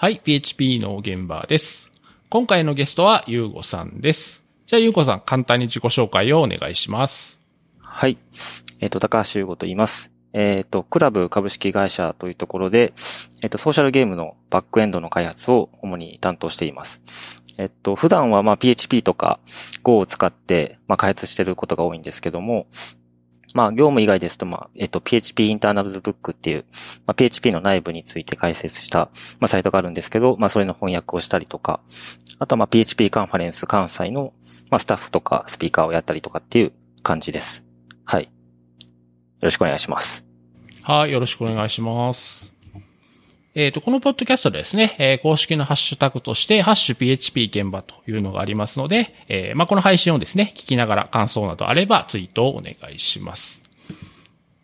はい、PHP の現場です。今回のゲストはゆうごさんです。じゃあゆうごさん、簡単に自己紹介をお願いします。はい。えっ、と、高橋優吾と言います。えっ、と、クラブ株式会社というところで、えっ、と、ソーシャルゲームのバックエンドの開発を主に担当しています。えっ、と、普段はまあ PHP とか Go を使って、まあ開発していることが多いんですけども、まあ業務以外ですと、まあ、えっ、と、PHP インターナルズブックっていう、まあ、PHP の内部について解説した、まあサイトがあるんですけど、まあそれの翻訳をしたりとか、あとはまあ PHP カンファレンス関西の、まあスタッフとかスピーカーをやったりとかっていう感じです。はい。よろしくお願いします。はい、よろしくお願いします。えっ、と、このポッドキャストでですね、えー公式のハッシュタグとして、ハッシュ PHP 現場というのがありますので、えーまあ、この配信をですね、聞きながら感想などあればツイートをお願いします。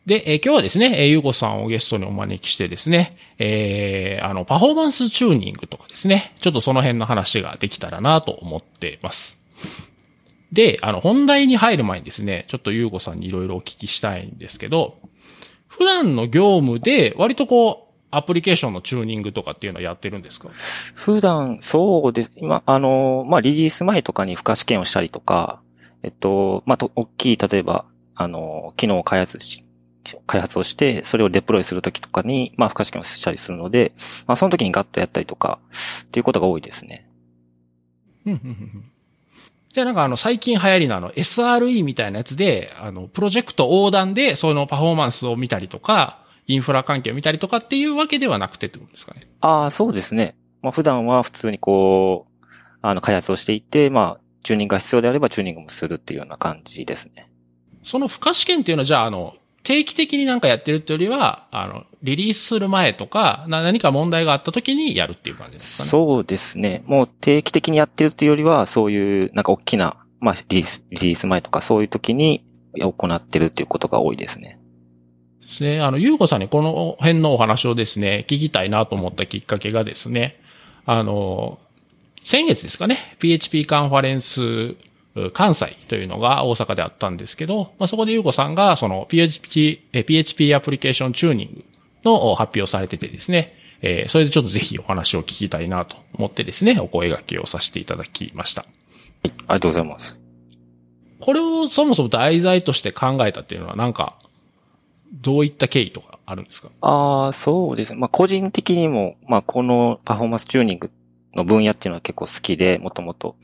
で、えー今日はですね、えーゆうごさんをゲストにお招きしてですね、えーあの、パフォーマンスチューニングとかですね、ちょっとその辺の話ができたらなと思っています。で、あの、本題に入る前にですね、ちょっとゆうごさんにいろいろお聞きしたいんですけど、普段の業務で割とこう、アプリケーションのチューニングとかっていうのはやってるんですか？普段、そうです。今、あの、まあ、リリース前とかに付加試験をしたりとか、えっと、まあ、と、大きい、例えば、あの、機能を開発し、開発をして、それをデプロイするときとかに、まあ、付加試験をしたりするので、まあ、その時にガッとやったりとか、っていうことが多いですね。うんうんうんうんじゃあなんかあの最近流行りのあの SRE みたいなやつで、あのプロジェクト横断でそのパフォーマンスを見たりとか、インフラ関係を見たりとかっていうわけではなくてってことですかね。ああ、そうですね。まあ、普段は普通にこう、あの、開発をしていて、まあ、チューニングが必要であればチューニングもするっていうような感じですね。その付加試験っていうのはじゃああの、定期的になんかやってるっていうよりは、あの、リリースする前とか、な何か問題があった時にやるっていう感じですかね。そうですね。もう定期的にやってるっていうよりは、そういう、なんか大きな、まあ、リリース、リリース前とかそういう時に行ってるっていうことが多いですね。ですね。あの、ゆうこさんにこの辺のお話をですね、聞きたいなと思ったきっかけがですね、あの、先月ですかね、PHP カンファレンス関西というのが大阪であったんですけど、まあ、そこでゆうこさんがその PHP、え PHP アプリケーションチューニングの発表をされててですね、えーそれでちょっとぜひお話を聞きたいなと思ってですね、お声掛けをさせていただきました。ありがとうございます。これをそもそも題材として考えたっていうのはなんか、どういった経緯とかあるんですか？ああ、そうですね。まあ、個人的にも、まあ、このパフォーマンスチューニングの分野っていうのは結構好きで、もともと。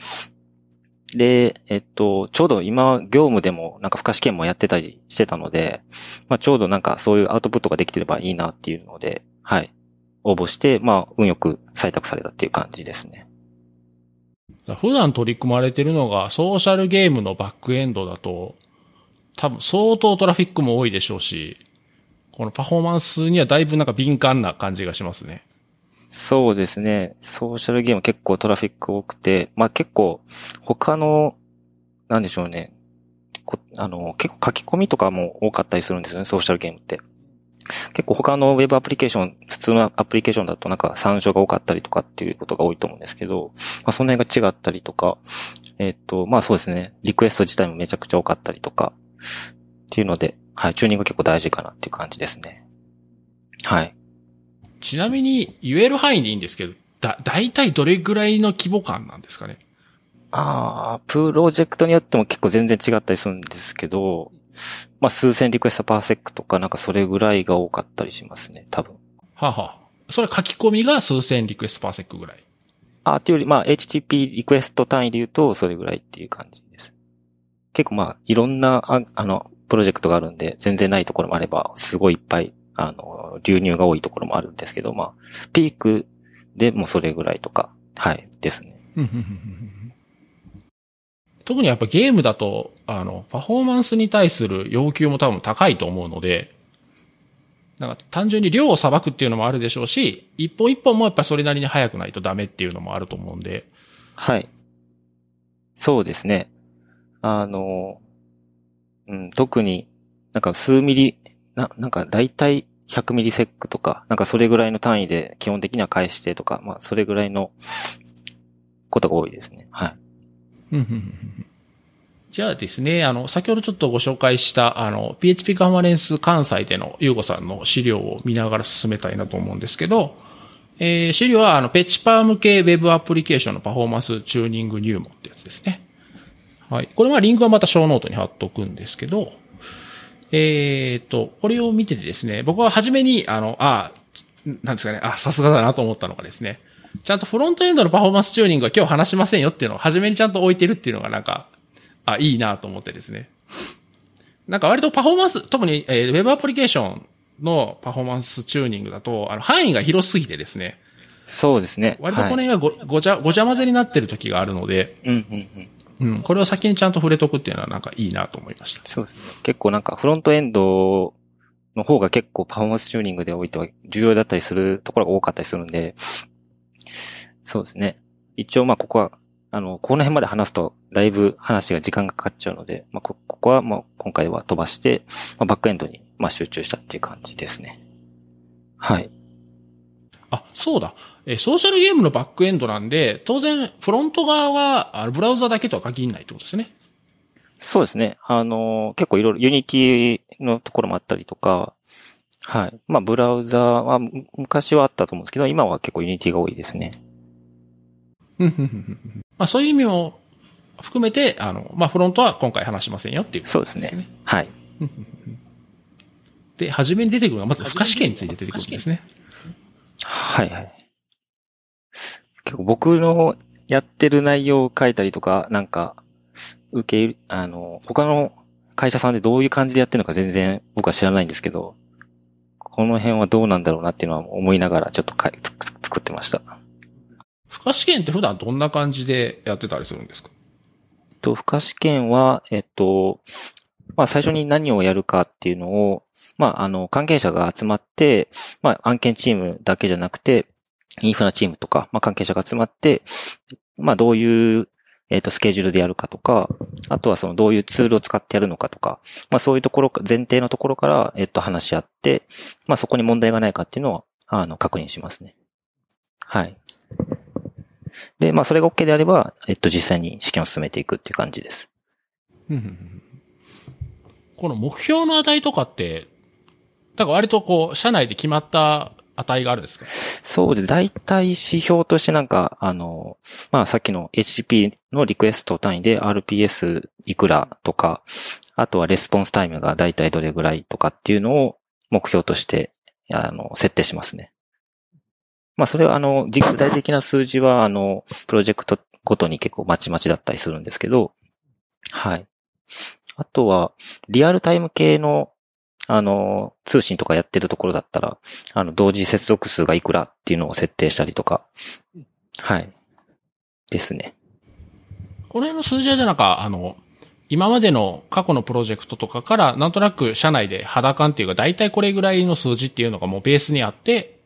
で、えっと、ちょうど今、業務でもなんか付加試験もやってたりしてたので、まあ、ちょうどなんかそういうアウトプットができてればいいなっていうので、はい。応募して、まあ、運よく採択されたっていう感じですね。普段取り組まれてるのがソーシャルゲームのバックエンドだと、多分相当トラフィックも多いでしょうし、このパフォーマンスにはだいぶなんか敏感な感じがしますね。そうですね。ソーシャルゲーム結構トラフィック多くて、まあ結構他の、なんでしょうね。あの、結構書き込みとかも多かったりするんですよね、ソーシャルゲームって。結構他のウェブアプリケーション、普通のアプリケーションだとなんか参照が多かったりとかっていうことが多いと思うんですけど、まあその辺が違ったりとか、えっ、と、まあそうですね。リクエスト自体もめちゃくちゃ多かったりとか、っていうので、はい、チューニング結構大事かなっていう感じですね。はい。ちなみに言える範囲でいいんですけど、だ、だいたいどれぐらいの規模感なんですかね？ああ、プロジェクトによっても結構全然違ったりするんですけど、まあ数千リクエストパーセックとかなんかそれぐらいが多かったりしますね、多分。はあ、はあ、それ書き込みが数千リクエストパーセックぐらい。あっていうより、まあ HTTP リクエスト単位で言うとそれぐらいっていう感じです。結構まあいろんな、ああの、プロジェクトがあるんで、全然ないところもあれば、すごいいっぱい、あの、流入が多いところもあるんですけど、まあ、ピークでもそれぐらいとか、はい、ですね。特にやっぱゲームだと、あの、パフォーマンスに対する要求も多分高いと思うので、なんか単純に量を裁くっていうのもあるでしょうし、一本一本もやっぱそれなりに速くないとダメっていうのもあると思うんで、はい。そうですね。あの、うん、特になんか数ミリ、な、なんか大体100ミリセックとか、なんかそれぐらいの単位で基本的には返してとか、まあそれぐらいのことが多いですね。はい。じゃあですね、あの、先ほどちょっとご紹介した、あの、PHP カンファレンス関西でのゆうごさんの資料を見ながら進めたいなと思うんですけど、えー、資料は、あの、ペチパー向けウェブアプリケーションのパフォーマンスチューニング入門ってやつですね。はい。これはリンクはまたショーノートに貼っとくんですけど、えー、っと、これを見ててですね、僕は初めに、あの、あ、なんですかね、あ、さすがだなと思ったのがですね、ちゃんとフロントエンドのパフォーマンスチューニングは今日話しませんよっていうのを初めにちゃんと置いてるっていうのがなんか、あ、いいなと思ってですね。なんか割とパフォーマンス、特に、えー、ウェブアプリケーションのパフォーマンスチューニングだと、あの、範囲が広すぎてですね。そうですね。割とこれがご、ごちゃ、ごちゃ混ぜになってる時があるので、うんうんうん。うん、これを先にちゃんと触れとくっていうのはなんかいいなと思いました。そうですね。結構なんかフロントエンドの方が結構パフォーマンスチューニングでおいては重要だったりするところが多かったりするんで、そうですね。一応まあここは、あの、この辺まで話すとだいぶ話が時間がかかっちゃうので、まあこ、こはまあ今回は飛ばして、まあ、バックエンドにまあ集中したっていう感じですね。はい。あ、そうだ。えーソーシャルゲームのバックエンドなんで、当然、フロント側は、あのブラウザだけとは限らないってことですね。そうですね。あの、結構いろいろユニティのところもあったりとか、はい。まあ、ブラウザはむ昔はあったと思うんですけど、今は結構ユニティが多いですね。うんうんうんうんまあ、そういう意味も含めて、あの、まあ、フロントは今回話しませんよっていう、そうですね。はい。で、初めに出てくるのは、まず、付加試験について出てくるんですね。はいはい。結構僕のやってる内容を書いたりとか、なんか、受けあの、他の会社さんでどういう感じでやってるのか全然僕は知らないんですけど、この辺はどうなんだろうなっていうのは思いながらちょっとか作ってました。付加試験って普段どんな感じでやってたりするんですか？と、付加試験は、えっと、まあ最初に何をやるかっていうのを、まああの、関係者が集まって、まあ案件チームだけじゃなくて、インフラチームとか、まあ関係者が集まって、まあどういう、えっと、スケジュールでやるかとか、あとはそのどういうツールを使ってやるのかとか、まあそういうところ、前提のところから、えっと、話し合って、まあそこに問題がないかっていうのを、あの、確認しますね。はい。で、まあそれが OK であれば、えっと、実際に試験を進めていくっていう感じです。この目標の値とかって、だか割とこう、社内で決まった値があるんですか？そうで、大体指標としてなんか、あの、まあさっきの HTTP のリクエスト単位で RPS いくらとか、あとはレスポンスタイムが大体どれぐらいとかっていうのを目標として、あの、設定しますね。まあそれはあの、じ具体的な数字はあの、プロジェクトごとに結構まちまちだったりするんですけど、はい。あとは、リアルタイム系のあの、通信とかやってるところだったら、あの、同時接続数がいくらっていうのを設定したりとか、はい。ですね。この辺の数字はじゃなんか、あの、今までの過去のプロジェクトとかから、なんとなく社内で肌感っていうか、大体これぐらいの数字っていうのがもうベースにあって、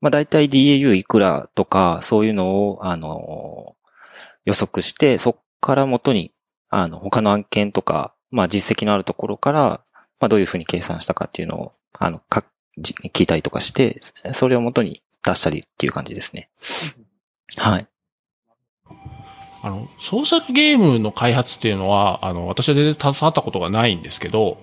まあ、大体 DAU いくらとか、そういうのを、あの、予測して、そっから元に、あの、他の案件とか、まあ、実績のあるところから、まあ、どういうふうに計算したかっていうのを、あの、か、じ聞いたりとかして、それを元に出したりっていう感じですね。はい。あの、ソーシャルゲームの開発っていうのは、あの、私は全然携わったことがないんですけど、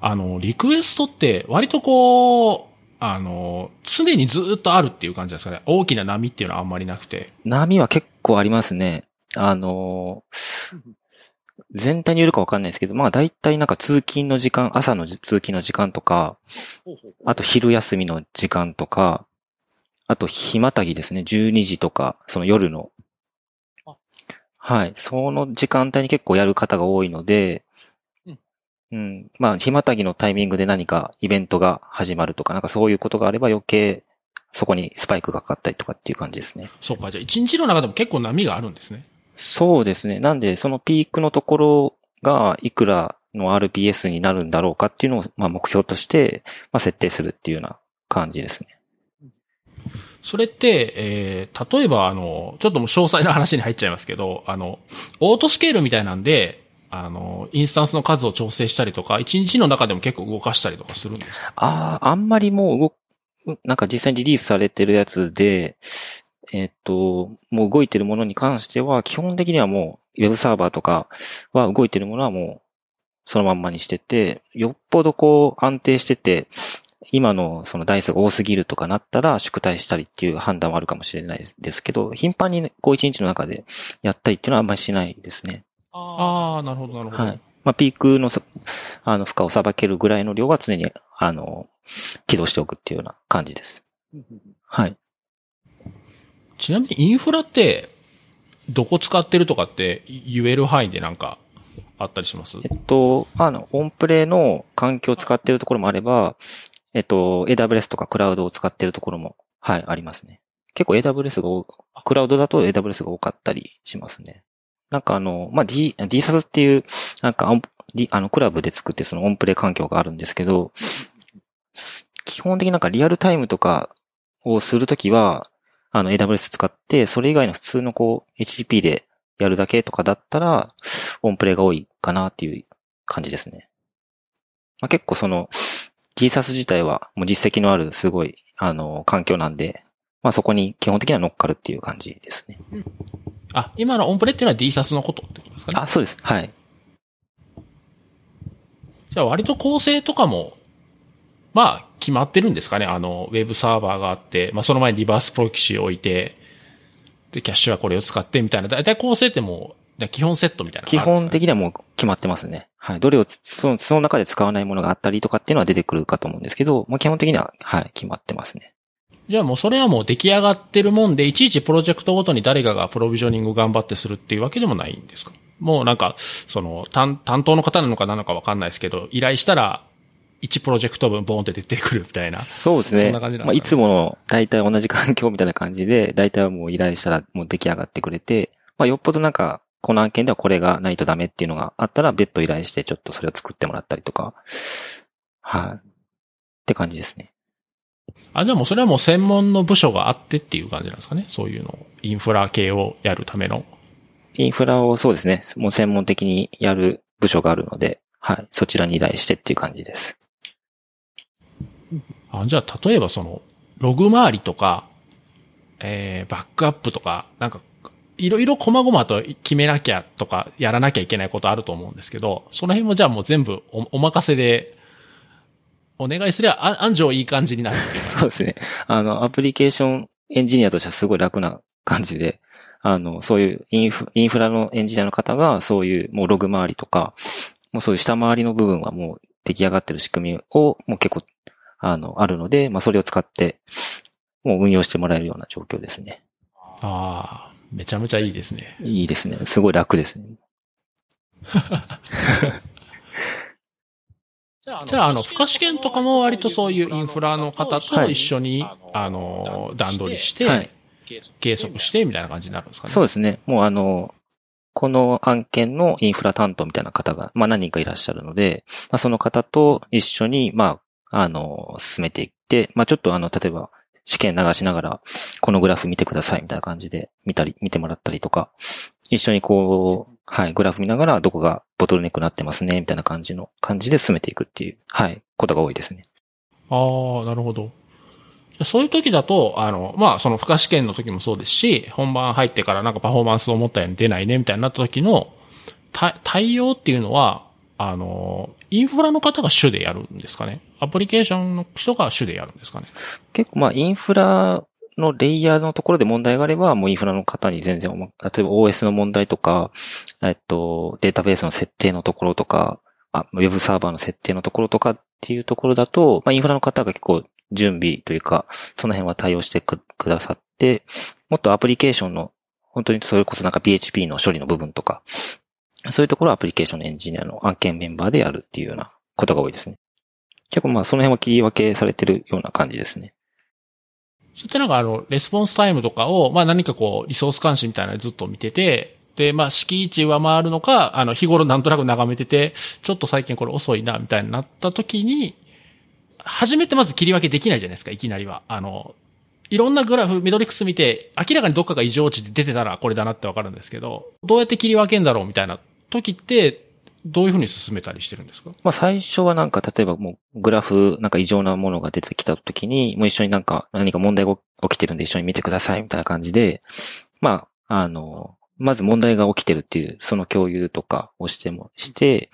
あの、リクエストって割とこう、あの、常にずっとあるっていう感じですかね。大きな波っていうのはあんまりなくて。波は結構ありますね。あの、全体によるかわかんないですけど、まあ大体なんか通勤の時間、朝の通勤の時間とか、あと昼休みの時間とか、あと日またぎですね、12時とか、その夜のあ。はい。その時間帯に結構やる方が多いのでうん、うん。まあ、日またぎのタイミングで何かイベントが始まるとか、なんかそういうことがあれば余計、そこにスパイクがかかったりとかっていう感じですね。そうか、じゃあ一日の中でも結構波があるんですね。そうですね。なんで、そのピークのところがいくらの RPS になるんだろうかっていうのを、まあ、目標として、まあ、設定するっていうような感じですね。それって、えー、例えばあの、ちょっともう詳細な話に入っちゃいますけど、あの、オートスケールみたいなんで、あの、インスタンスの数を調整したりとか、一日の中でも結構動かしたりとかするんですか？ああ、あんまりもう動く、なんか実際にリリースされてるやつで、えっと、もう動いてるものに関しては、基本的にはもう、ウェブサーバーとかは動いてるものはもう、そのまんまにしてて、よっぽどこう安定してて、今のその台数が多すぎるとかなったら縮体したりっていう判断はあるかもしれないですけど、頻繁にこう一日の中でやったりっていうのはあんまりしないですね。ああ、なるほど、なるほど。はい。まあ、ピークのさあの負荷をさばけるぐらいの量は常に、あの、起動しておくっていうような感じです。はい。ちなみにインフラって、どこ使ってるとかって言える範囲でなんかあったりします？えっと、あの、オンプレの環境を使ってるところもあれば、えっと、AWS とかクラウドを使ってるところも、はい、ありますね。結構 AWS が、クラウドだと AWS が多かったりしますね。なんかあの、まあ、D、DSAS っていう、なんか、あん D- あの、クラブで作ってそのオンプレ環境があるんですけど、基本的になんかリアルタイムとかをするときは、あの AWS 使って、それ以外の普通のこう、HTTP でやるだけとかだったら、オンプレが多いかなっていう感じですね。まあ、結構その、DSAS 自体はもう実績のあるすごい、あの、環境なんで、まあそこに基本的には乗っかるっていう感じですね。あ、今のオンプレっていうのは DSAS のことってことですかね？あ、そうです。はい。じゃあ割と構成とかも、まあ、決まってるんですかね。あの、ウェブサーバーがあって、まあその前にリバースプロキシを置いて、で、キャッシュはこれを使ってみたいな。だいたい構成ってもう、基本セットみたいなの基本的にはもう決まってますね。はい。どれをつ、その、その中で使わないものがあったりとかっていうのは出てくるかと思うんですけど、まあ基本的には、はい、決まってますね。じゃあもうそれはもう出来上がってるもんで、いちいちプロジェクトごとに誰かがプロビジョニング頑張ってするっていうわけでもないんですか？もうなんか、その、担担当の方なのかなのかわかんないですけど、依頼したら、1プロジェクト分ボーンって出てくるみたいな。そうですね。そんな感じなんまあ、ですかねいつもの大体同じ環境みたいな感じで、大体はもう依頼したらもう出来上がってくれて、まあ、よっぽどなんか、この案件ではこれがないとダメっていうのがあったら、別途依頼してちょっとそれを作ってもらったりとか、はい。って感じですね。あ、じゃあもうそれはもう専門の部署があってっていう感じなんですかねそういうのを。インフラ系をやるための。インフラをそうですね、もう専門的にやる部署があるので、はい。そちらに依頼してっていう感じです。あじゃあ例えばその、ログ周りとか、えー、バックアップとか、なんか、いろいろ細々と決めなきゃとか、やらなきゃいけないことあると思うんですけど、その辺もじゃあもう全部おお任せで、お願いすれば、あ安城いい感じになる。そうですね。あの、アプリケーションエンジニアとしてはすごい楽な感じで、あの、そういうインフインフラのエンジニアの方が、そういうもうログ周りとか、もうそういう下回りの部分はもう出来上がってる仕組みを、もう結構、あの、あるので、まあそれを使って、もう運用してもらえるような状況ですね。ああ、めちゃめちゃいいですね。いいですね。すごい楽ですね。じゃあ、あの、負荷試験とかも割とそういうインフラの方と一緒に、あの、段取りして、はい計測して、みたいな感じになるんですかね。そうですね。もうあの、この案件のインフラ担当みたいな方が、まあ何人かいらっしゃるので、まあその方と一緒に、まあ、あの、進めていって、まあちょっとあの、例えば、試験流しながら、このグラフ見てくださいみたいな感じで見たり、見てもらったりとか、一緒にこう、はい、グラフ見ながらどこがボトルネックになってますね、みたいな感じの、感じで進めていくっていう、はい、ことが多いですね。ああ、なるほど。そういう時だと、あの、まあ、その負荷試験の時もそうですし、本番入ってからなんかパフォーマンスを思ったように出ないね、みたいになった時の、対応っていうのは、あの、インフラの方が主でやるんですかねアプリケーションの人が主でやるんですかね結構まあインフラのレイヤーのところで問題があれば、もうインフラの方に全然、例えば OS の問題とか、えっと、データベースの設定のところとか、あ、ウェブサーバーの設定のところとかっていうところだと、まあインフラの方が結構準備というか、その辺は対応してくくださって、もっとアプリケーションの、本当にそれこそなんか PHP の処理の部分とか、そういうところはアプリケーションのエンジニアの案件メンバーでやるっていうようなことが多いですね。結構まあその辺は切り分けされてるような感じですね。そういったなんかあの、レスポンスタイムとかを、まあ何かこう、リソース監視みたいなのずっと見てて、で、まあ、閾値上回るのか、あの、日頃なんとなく眺めてて、ちょっと最近これ遅いな、みたいになった時に、初めてまず切り分けできないじゃないですか、いきなりは。あの、いろんなグラフ、ミドリックス見て、明らかにどっかが異常値で出てたらこれだなってわかるんですけど、どうやって切り分けんだろうみたいな時って、どういうふうに進めたりしてるんですか？まあ最初はなんか例えばもうグラフなんか異常なものが出てきた時に、もう一緒になんか何か問題が起きてるんで一緒に見てくださいみたいな感じで、まあ、あの、まず問題が起きてるっていう、その共有とかをしても、して、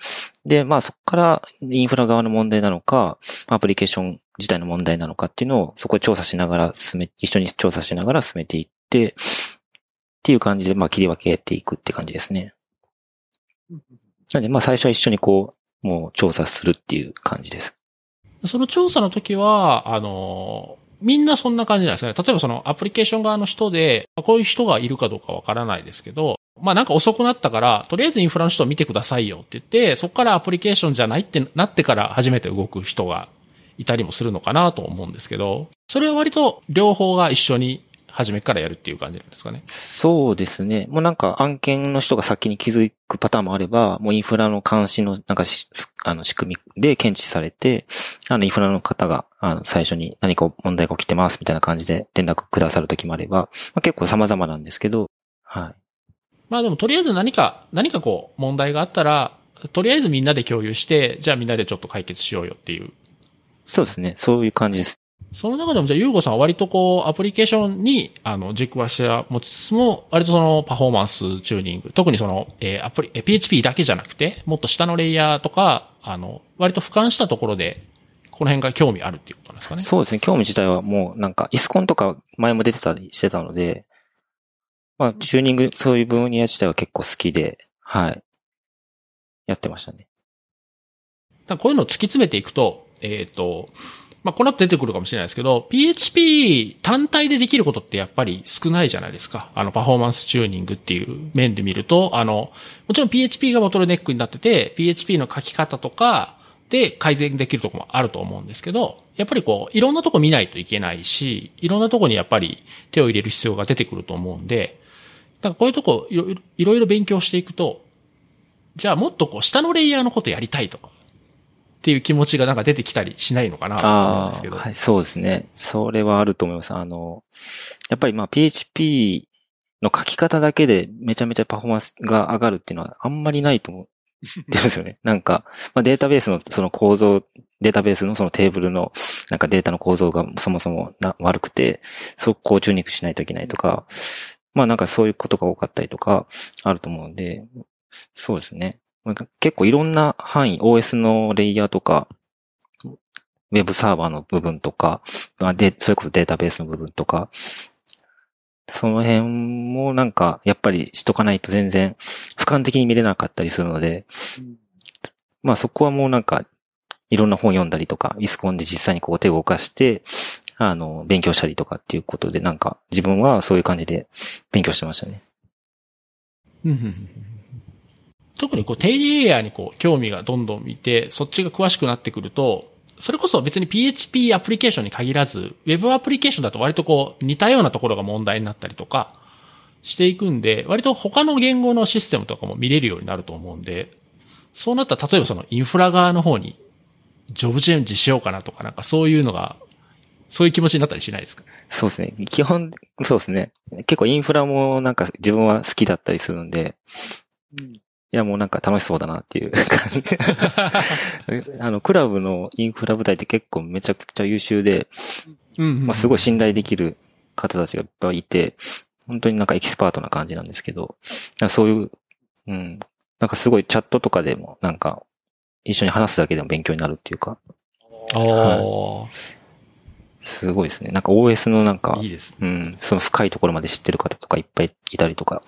で、まあそこからインフラ側の問題なのか、アプリケーション自体の問題なのかっていうのを、そこで調査しながら進め、一緒に調査しながら進めていって、っていう感じで、まあ切り分けていくって感じですね。なんで、まあ最初は一緒にこう、もう調査するっていう感じです。その調査の時は、あの、みんなそんな感じなんですね。例えばそのアプリケーション側の人で、こういう人がいるかどうかわからないですけど、まあなんか遅くなったから、とりあえずインフラの人を見てくださいよって言って、そこからアプリケーションじゃないってなってから初めて動く人がいたりもするのかなと思うんですけど、それは割と両方が一緒に初めからやるっていう感じなんですかね。そうですね。もうなんか案件の人が先に気づくパターンもあれば、もうインフラの監視のなんかしあの仕組みで検知されて、あのインフラの方があの最初に何か問題が起きてますみたいな感じで連絡くださる時もあれば、まあ、結構様々なんですけど、はい。まあでもとりあえず何か、何かこう問題があったら、とりあえずみんなで共有して、じゃあみんなでちょっと解決しようよっていうそうですね。そういう感じです。その中でも、じゃあ、ゆうごさんは割とこう、アプリケーションに、あの、軸足は持ちつつも、割とその、パフォーマンスチューニング、特にその、えーアプリ、えー PHP だけじゃなくて、もっと下のレイヤーとか、あの、割と俯瞰したところで、この辺が興味あるっていうことなんですかね。そうですね。興味自体はもうなんか、イスコンとか前も出てたりしてたので、まあ、チューニング、そういう分野自体は結構好きで、はい。やってましたね。こういうのを突き詰めていくと、えっ、と、まあ、この後出てくるかもしれないですけど、PHP 単体でできることってやっぱり少ないじゃないですか。あの、パフォーマンスチューニングっていう面で見ると、あの、もちろん PHP がボトルネックになってて、PHP の書き方とかで改善できるとこもあると思うんですけど、やっぱりこう、いろんなとこ見ないといけないし、いろんなとこにやっぱり手を入れる必要が出てくると思うんで、だからこういうとこいろいろいろ勉強していくと、じゃあもっとこう、下のレイヤーのことやりたいとか、っていう気持ちがなんか出てきたりしないのかなと思うんですけど。はい、そうですね。それはあると思います。あの、やっぱりまあ PHP の書き方だけでめちゃめちゃパフォーマンスが上がるっていうのはあんまりないと思ってるんですよね。なんか、まあデータベースのその構造、データベースのそのテーブルのなんかデータの構造がそもそもな悪くて、そこをチューニングしないといけないとか、まあなんかそういうことが多かったりとかあると思うんで、そうですね。結構いろんな範囲、OS のレイヤーとか、ウェブサーバーの部分とか、ま、で、それこそデータベースの部分とか、その辺もなんか、やっぱりしとかないと全然俯瞰的に見れなかったりするので、まあそこはもうなんか、いろんな本読んだりとか、イスコンで実際にこう手を動かして、あの、勉強したりとかっていうことで、なんか自分はそういう感じで勉強してましたね。うんうんうんうん特にこう、定理レイヤーにこう、興味がどんどん見て、そっちが詳しくなってくると、それこそ別に PHP アプリケーションに限らず、Web アプリケーションだと割とこう、似たようなところが問題になったりとか、していくんで、割と他の言語のシステムとかも見れるようになると思うんで、そうなったら例えばそのインフラ側の方に、ジョブチェンジしようかなとか、なんかそういうのが、そういう気持ちになったりしないですか？そうですね。基本、そうですね。結構インフラもなんか自分は好きだったりするんで、いやもうなんか楽しそうだなっていう。感じ。あの、 KLab のインフラ部隊って結構めちゃくちゃ優秀で、うんうん、まあ、すごい信頼できる方たちがいっぱいいて、本当になんかエキスパートな感じなんですけど、そういう、うん、なんかすごいチャットとかでもなんか一緒に話すだけでも勉強になるっていうか、ああ、すごいですね。なんか OS のなんかいい、ですね。うん、その深いところまで知ってる方とかいっぱいいたりとか、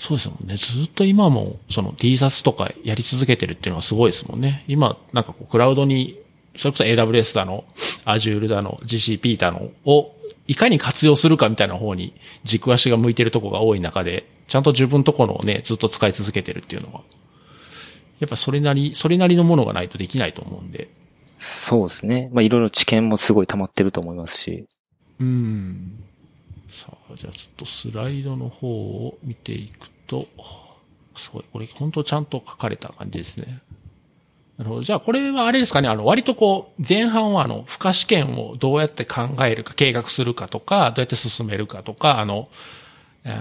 そうですもんね。ずっと今も、その DSAS とかやり続けてるっていうのはすごいですもんね。今、なんかこう、クラウドに、それこそ AWS だの、Azure だの、GCP だのを、いかに活用するかみたいな方に軸足が向いてるとこが多い中で、ちゃんと自分とこのをね、ずっと使い続けてるっていうのは、やっぱそれなり、それなりのものがないとできないと思うんで。そうですね。まあいろいろ知見もすごい溜まってると思いますし、うん。さあ、じゃあちょっとスライドの方を見ていくと、すごい。これ本当ちゃんと書かれた感じですね。なるほど。じゃあこれはあれですかね、あの、割とこう、前半はあの、付加試験をどうやって考えるか、計画するかとか、どうやって進めるかとか、あの、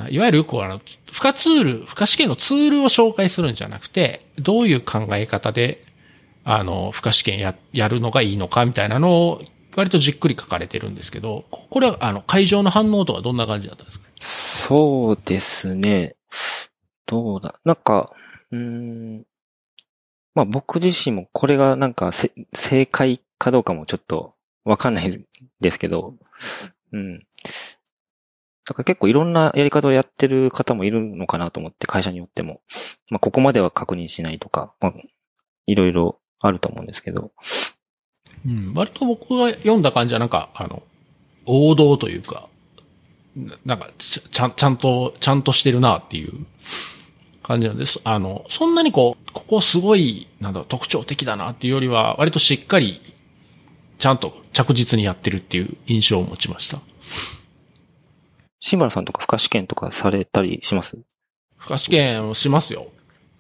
いわゆる、こう、あの、付加ツール、付加試験のツールを紹介するんじゃなくて、どういう考え方で、あの、付加試験や、やるのがいいのかみたいなのを、割とじっくり書かれてるんですけど、これは、あの、会場の反応とかどんな感じだったんですか？そうですね。どうだ。なんか、うん。まあ僕自身もこれがなんか正解かどうかもちょっとわかんないですけど、うん。だから結構いろんなやり方をやってる方もいるのかなと思って、会社によっても。まあここまでは確認しないとか、まあいろいろあると思うんですけど。うん、割と僕が読んだ感じはなんか、あの、王道というか、なんかちゃん、ちゃんと、ちゃんとしてるなっていう感じなんです。あの、そんなにこう、ここすごい、なんだ特徴的だなっていうよりは、割としっかり、ちゃんと着実にやってるっていう印象を持ちました。シンバラさんとか付加試験とかされたりします？付加試験をしますよ。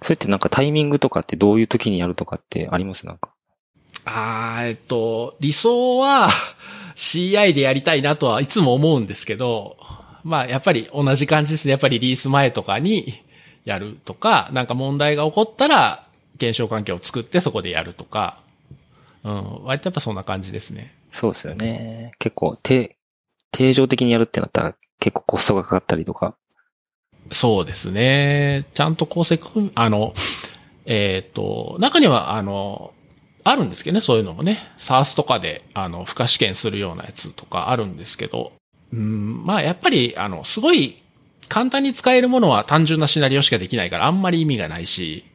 それってなんかタイミングとかってどういう時にやるとかってあります？なんか。あー、えっと、理想は CI でやりたいなとはいつも思うんですけど、まあやっぱり同じ感じですね。やっぱりリリース前とかにやるとか、なんか問題が起こったら検証環境を作ってそこでやるとか、うん、割とやっぱそんな感じですね。そうですよね。結構、定、定常的にやるってなったら結構コストがかかったりとか。そうですね。ちゃんと構成組あの、えっ、ー、と、中には、あの、あるんですけどね、そういうのもね。サースとかで、あの、付加試験するようなやつとかあるんですけど、うん、まあ、やっぱり、あの、すごい、簡単に使えるものは単純なシナリオしかできないから、あんまり意味がないし、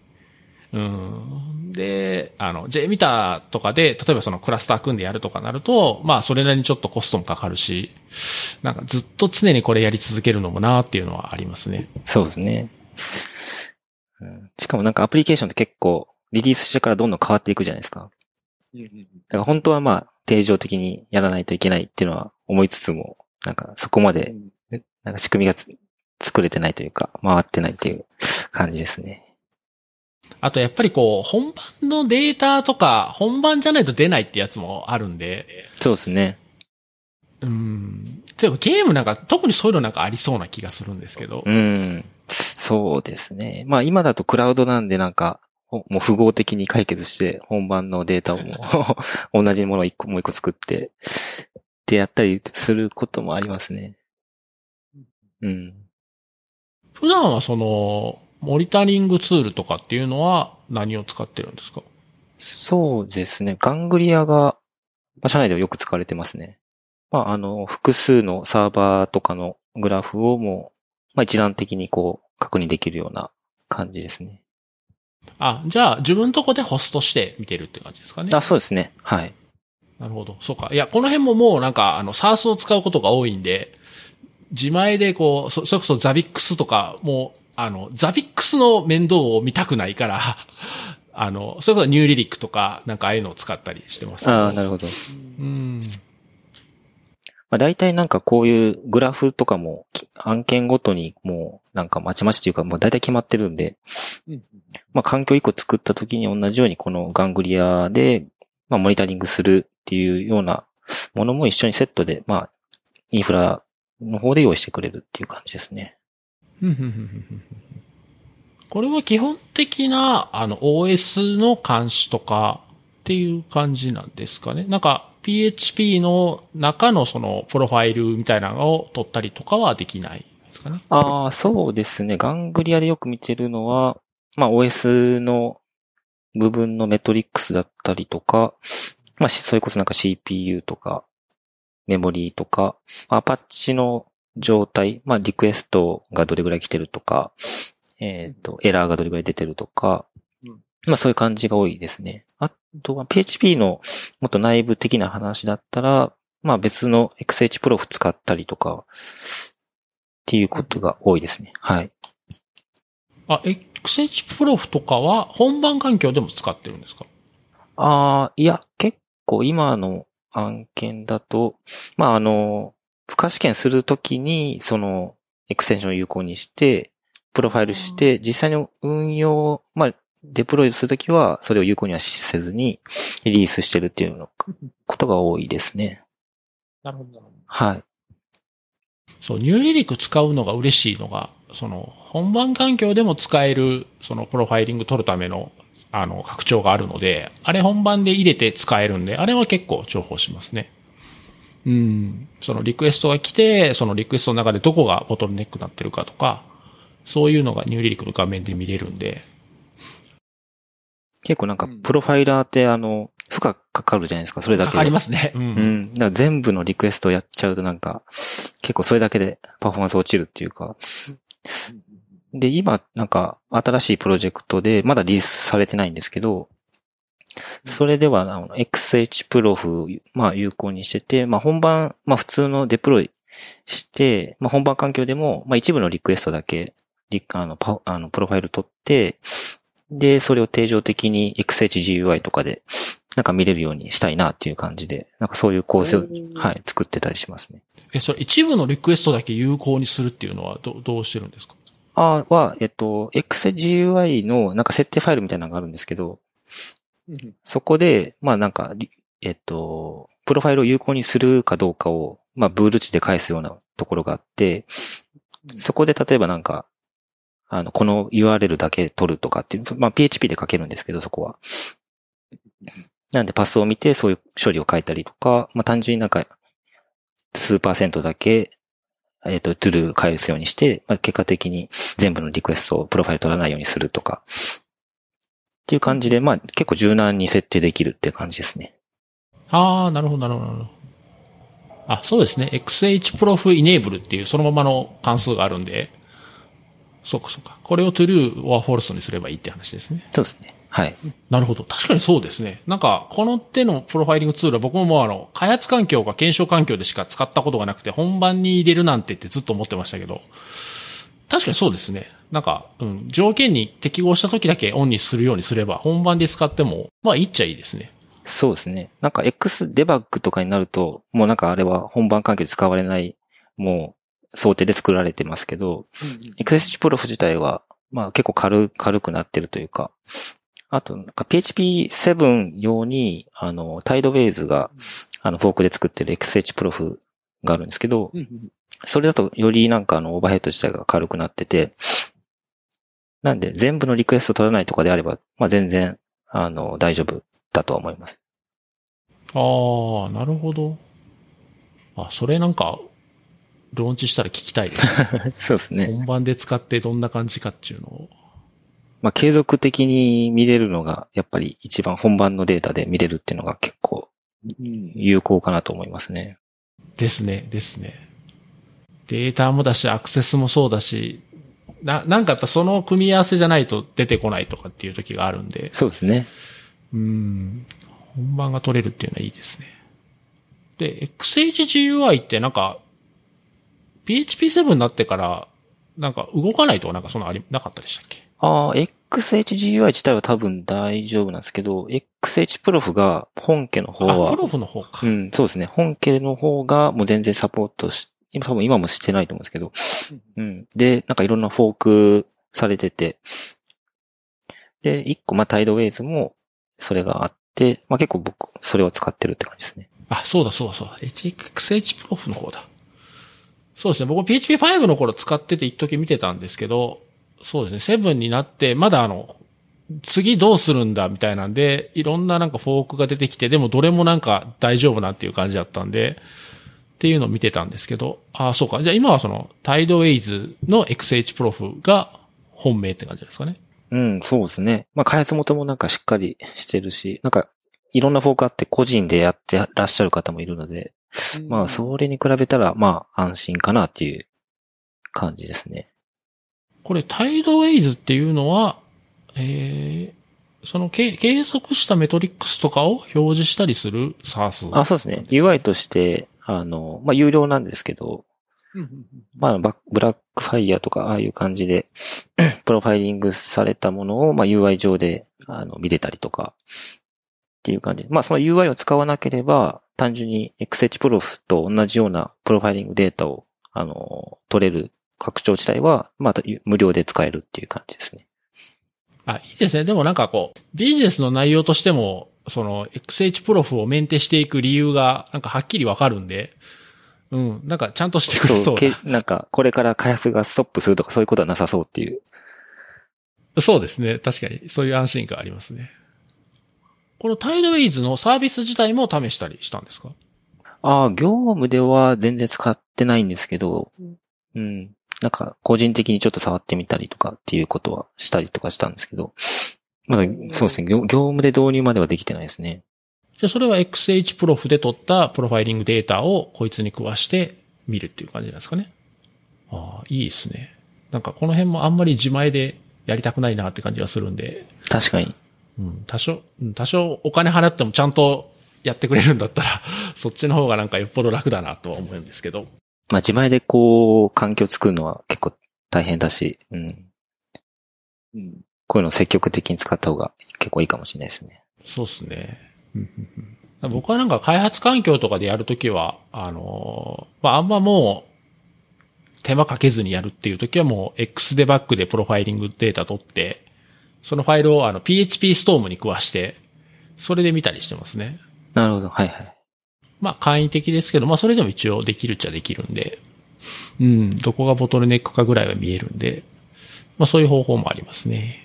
うん。で、あの、J ミターとかで、例えばそのクラスター組んでやるとかなると、まあ、それなりにちょっとコストもかかるし、なんかずっと常にこれやり続けるのもなっていうのはありますね。そうですね。しかもなんかアプリケーションって結構、リリースしてからどんどん変わっていくじゃないですか。だから本当はまあ、定常的にやらないといけないっていうのは思いつつも、なんかそこまで、なんか仕組みが作れてないというか、回ってないっていう感じですね。あとやっぱりこう、本番のデータとか、本番じゃないと出ないってやつもあるんで。そうですね。うん。でもゲームなんか、特にそういうのなんかありそうな気がするんですけど。うん。そうですね。まあ今だとクラウドなんでなんか、もう符号的に解決して、本番のデータをも 同じものを一個もう一個作って、ってやったりすることもありますね。うん。普段はその、モニタリングツールとかっていうのは何を使ってるんですか？そうですね。ガングリアが、まあ、社内ではよく使われてますね。まあ、あの、複数のサーバーとかのグラフをもう、まあ、一覧的にこう、確認できるような感じですね。あ、じゃあ自分とこでホストして見てるって感じですかね。あ、そうですね。はい。なるほど。そうか。いや、この辺ももうなんか、あの、サースを使うことが多いんで、自前でこう、そ、それこそザビックスとか、もう、あの、ザビックスの面倒を見たくないから、あの、それこそニューリリックとか、なんかああいうのを使ったりしてます、ね、ああ、なるほど。うん。まあ、大体なんかこういうグラフとかも案件ごとにもうなんかまちまちっていうかもう大体決まってるんで、まあ環境一個作った時に同じようにこのガングリアで、まあモニタリングするっていうようなものも一緒にセットで、まあインフラの方で用意してくれるっていう感じですね。これは基本的な、あの、OS の監視とかっていう感じなんですかね。なんか、PHP の中のそのプロファイルみたいなのを取ったりとかはできないですかね。ああ、そうですね。ガングリアでよく見てるのは、まあ OS の部分のメトリックスだったりとか、まあそれこそなんか CPU とか、メモリーとか、アパッチの状態、まあリクエストがどれぐらい来てるとか、えっ、ー、と、エラーがどれぐらい出てるとか、まあそういう感じが多いですね。あとは PHP のもっと内部的な話だったら、まあ別の XH プロフ使ったりとか、っていうことが多いですね。はい。あ、XH プロフとかは本番環境でも使ってるんですか？ああ、いや、結構今の案件だと、まああの、付加試験するときに、その、エクステンションを有効にして、プロファイルして、実際に運用、まあ、デプロイするときは、それを有効にはせずに、リリースしてるっていうのことが多いですね。なるほど。はい。そう、ニューリリック使うのが嬉しいのが、その、本番環境でも使える、その、プロファイリング取るための、あの、拡張があるので、あれ本番で入れて使えるんで、あれは結構重宝しますね。うん。そのリクエストが来て、そのリクエストの中でどこがボトルネックになってるかとか、そういうのがニューリリックの画面で見れるんで。結構なんか、プロファイラーってあの、負荷かかるじゃないですか、それだけで。かかりますね。う。うんん。だから全部のリクエストをやっちゃうとなんか、結構それだけでパフォーマンス落ちるっていうか。で、今、なんか、新しいプロジェクトで、まだリリースされてないんですけど、それでは、あの、XH プロフ、まあ、有効にしてて、まあ、本番、まあ、普通のデプロイして、まあ、本番環境でも、まあ、一部のリクエストだけ、リあの、パあの、プロファイル取って、で、それを定常的に XHGUI とかで、なんか見れるようにしたいなっていう感じで、なんかそういう構成を、はい、作ってたりしますね。え、それ一部のリクエストだけ有効にするっていうのはどどうしてるんですか？あは、えっと、XGUI のなんか設定ファイルみたいなのがあるんですけど、そこで、まあなんか、りえっと、プロファイルを有効にするかどうかを、まあブール値で返すようなところがあって、そこで例えばなんか、あの、この URL だけ取るとかっていう、まあ PHP で書けるんですけど、そこは。なんでパスを見てそういう処理を書いたりとか、まあ単純になんか、数パーセントだけ、えっ、と、トゥルー返すようにして、まあ結果的に全部のリクエストをプロファイル取らないようにするとか、っていう感じで、まあ結構柔軟に設定できるって感じですね。ああ、なるほど、なるほどなるほど。あ、そうですね。xhprof enable っていうそのままの関数があるんで、そうかそうか。これを true or false にすればいいって話ですね。そうですね。はい。なるほど。確かにそうですね。なんか、この手のプロファイリングツールは僕ももうあの、開発環境か検証環境でしか使ったことがなくて、本番に入れるなんてってずっと思ってましたけど、確かにそうですね。なんか、うん、条件に適合した時だけオンにするようにすれば、本番で使っても、まあいいっちゃいいですね。そうですね。なんか X デバッグとかになると、もうなんかあれは本番環境で使われない、もう想定で作られてますけど、XSH プロフ自体は、まあ結構軽、軽くなってるというか、あと、なんか PHP7 用に、あの、タイドウェイズが、あの、フォークで作ってる XH プロフがあるんですけど、それだとよりなんかあの、オーバーヘッド自体が軽くなってて、なんで全部のリクエスト取らないとかであれば、まあ全然、あの、大丈夫だとは思います。ああ、なるほど。あ、それなんか、ローンチしたら聞きたいですね。そうですね。本番で使ってどんな感じかっていうのを。まあ継続的に見れるのが、やっぱり一番本番のデータで見れるっていうのが結構有効かなと思いますね。ですね、ですね。データもだし、アクセスもそうだし、な、なんかやっぱその組み合わせじゃないと出てこないとかっていう時があるんで、そうですね。うん、本番が取れるっていうのはいいですね。で、XHGUI ってなんか、PHP7 になってから、なんか動かないとかなんかそんなあり、なかったでしたっけ？ああ、XHGUI 自体は多分大丈夫なんですけど、XH プロフが本家の方あ、はプ、ロフの方か。うん、そうですね。本家の方がもう全然サポートし、今多分今もしてないと思うんですけど、うん。で、なんかいろんなフォークされてて、で、一個、まあ、タイドウェイズも、それがあって、まあ、結構僕、それを使ってるって感じですね。あ、そうだそうだそうだ。HXH プロフの方だ。そうですね。僕 PHP5 の頃使ってて一時見てたんですけど、そうですね。7になって、まだあの、次どうするんだみたいなんで、いろんななんかフォークが出てきて、でもどれもなんか大丈夫なっていう感じだったんで、っていうのを見てたんですけど、ああ、そうか。じゃあ今はその、タイドウェイズの XH プロフが本命って感じですかね。うん、そうですね。まあ、開発元もなんかしっかりしてるし、なんか、いろんなフォークあって個人でやってらっしゃる方もいるので、まあ、それに比べたら、まあ、安心かなっていう感じですね。これ、タイドウェイズっていうのは、えー、そのけ計測したメトリックスとかを表示したりするサース。あ、そうですね。UI として、あの、まあ、有料なんですけど、まあ、ブラックファイヤーとか、ああいう感じで、プロファイリングされたものを、まあ、UI 上で、あの、見れたりとか、っていう感じ。まあ、その UI を使わなければ、単純に XH プロフと同じようなプロファイリングデータを、あの、取れる拡張自体は、また無料で使えるっていう感じですね。あ、いいですね。でもなんかこう、ビジネスの内容としても、その、XH プロフをメンテしていく理由が、なんかはっきりわかるんで、うん、なんかちゃんとしてくれそうけな。なんか、これから開発がストップするとかそういうことはなさそうっていう。そうですね。確かに、そういう安心感ありますね。このタイドウェイズのサービス自体も試したりしたんですか？ああ、業務では全然使ってないんですけど、うん。なんか、個人的にちょっと触ってみたりとかっていうことはしたりとかしたんですけど、まだ、そうですね、業業務で導入まではできてないですね。じゃあそれは XH プロフで取ったプロファイリングデータをこいつに食わして見るっていう感じなんですかね？ああ、いいですね。なんかこの辺もあんまり自前でやりたくないなって感じがするんで、確かに。うん、多少、うん多少お金払ってもちゃんとやってくれるんだったら、そっちの方がなんかよっぽど楽だなとは思うんですけど。まあ自前でこう、環境作るのは結構大変だし、うん。うん。こういうのを積極的に使った方が結構いいかもしれないですね。そうですね。うんうんうん僕はなんか開発環境とかでやるときは、あのーまあ、あんまもう、手間かけずにやるっていうときはもう XDebug でプロファイリングデータ取って、そのファイルをあの PHP ストームに食わして、それで見たりしてますね。なるほど。はいはい。まあ簡易的ですけど、まあそれでも一応できるっちゃできるんで、うん、どこがボトルネックかぐらいは見えるんで、まあそういう方法もありますね。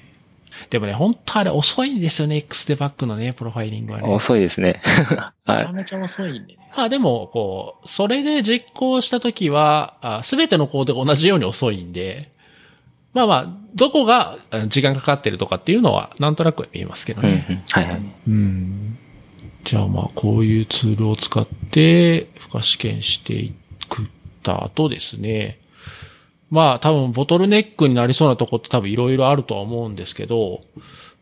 でもね、本当あれ遅いんですよね、XDebug のね、プロファイリングはね。遅いですね。はい。めちゃめちゃ遅いんでね。あ、でも、こう、それで実行したときは、すべてのコードが同じように遅いんで、まあまあ、どこがあ時間かかってるとかっていうのは、なんとなくは見えますけどうんうんね。はいはい。うん。じゃあまあ、こういうツールを使って、付加試験していくった後ですね。まあ、多分、ボトルネックになりそうなとこって多分いろいろあるとは思うんですけど、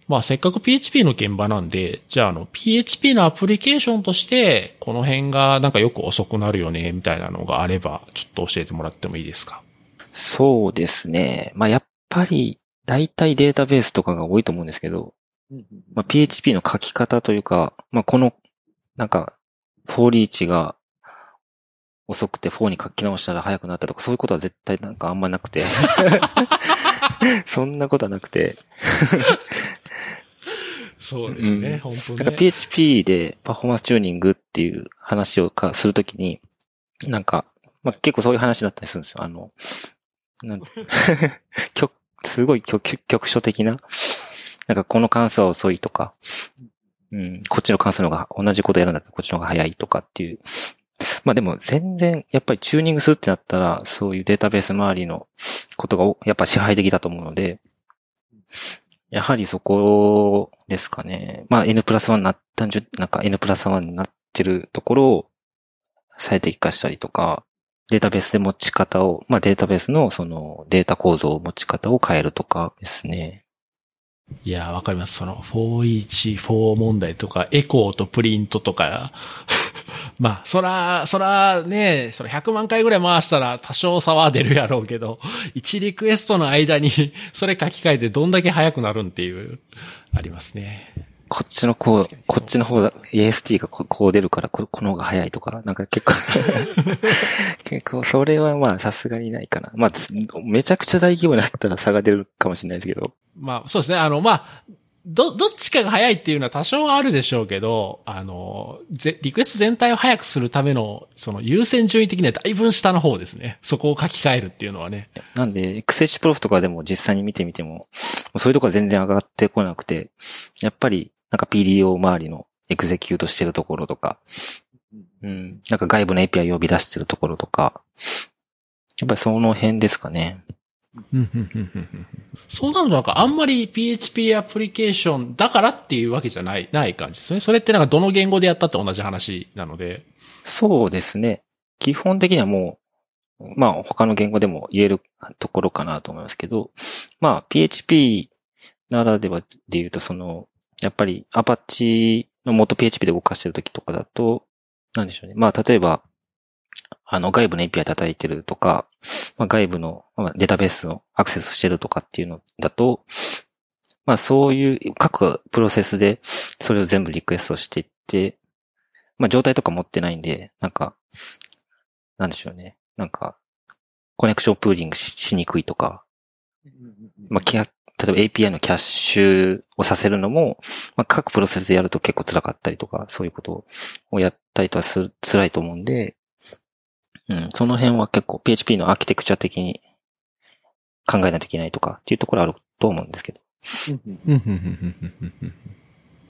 まあ、せっかく PHP の現場なんで、じゃあ、あの、PHP のアプリケーションとして、この辺がなんかよく遅くなるよね、みたいなのがあれば、ちょっと教えてもらってもいいですか？そうですね。まあやっぱり、大体データベースとかが多いと思うんですけど、まあ、PHP の書き方というか、まあ、この、なんか、フォーリーチが遅くて4に書き直したら早くなったとか、そういうことは絶対なんかあんまなくて。そんなことはなくて。そうですねうん、本当なんか PHP でパフォーマンスチューニングっていう話をかするときに、なんか、まあ、結構そういう話だったりするんですよ。あの、なん局 すごい局局所的な、なんかこの関数は遅いとか、うん、こっちの関数の方が同じことやるんだったらこっちの方が早いとかっていう。まあでも全然、やっぱりチューニングするってなったら、そういうデータベース周りのことがおやっぱ支配的だと思うので、やはりそこですかね。まあ N プラス1になったんじゅ、なんか N プラス1になってるところを最適化したりとか、データベースで持ち方を、まあデータベースのそのデータ構造を持ち方を変えるとかですね。いや、わかります。その、41、4問題とか、エコーとプリントとか、まあ、そら、そらね、それ100万回ぐらい回したら多少差は出るやろうけど、1リクエストの間に、それ書き換えてどんだけ早くなるんっていう、ありますね。こっちのこうこっちの方だ、AST がここう出るからこ、この方が早いとか、なんか結構、結構、それはまあさすがにないかな。まあ、つめちゃくちゃ大規模になったら差が出るかもしれないですけど。まあ、そうですね。あの、まあ、ど、どっちかが早いっていうのは多少はあるでしょうけど、あの、ぜリクエスト全体を早くするための、その優先順位的にはだいぶ下の方ですね。そこを書き換えるっていうのはね。なんで、XH プロフとかでも実際に見てみても、そういうとこは全然上がってこなくて、やっぱり、なんか PDO 周りのエクゼキュートしてるところとか、うん、なんか外部の API 呼び出してるところとか、やっぱりその辺ですかね。そうなるとなんかあんまり PHP アプリケーションだからっていうわけじゃない、ない感じですね。それってなんかどの言語でやったって同じ話なので。そうですね。基本的にはもう、まあ他の言語でも言えるところかなと思いますけど、まあ PHP ならではで言うとその、やっぱりアパッチの元 PHP で動かしてる時とかだと、なんでしょうね。まあ例えば、あの外部の API 叩いてるとか、まあ、外部の、まあ、データベースのアクセスしてるとかっていうのだと、まあそういう各プロセスでそれを全部リクエストしていって、まあ状態とか持ってないんで、なんか、なんでしょうね。なんか、コネクションプーリングししにくいとか、まあ、例えば API のキャッシュをさせるのも、まあ、各プロセスでやると結構辛かったりとか、そういうことをやったりとかする、辛いと思うんで、うん、その辺は結構 PHP のアーキテクチャ的に考えないといけないとかっていうところあると思うんですけど。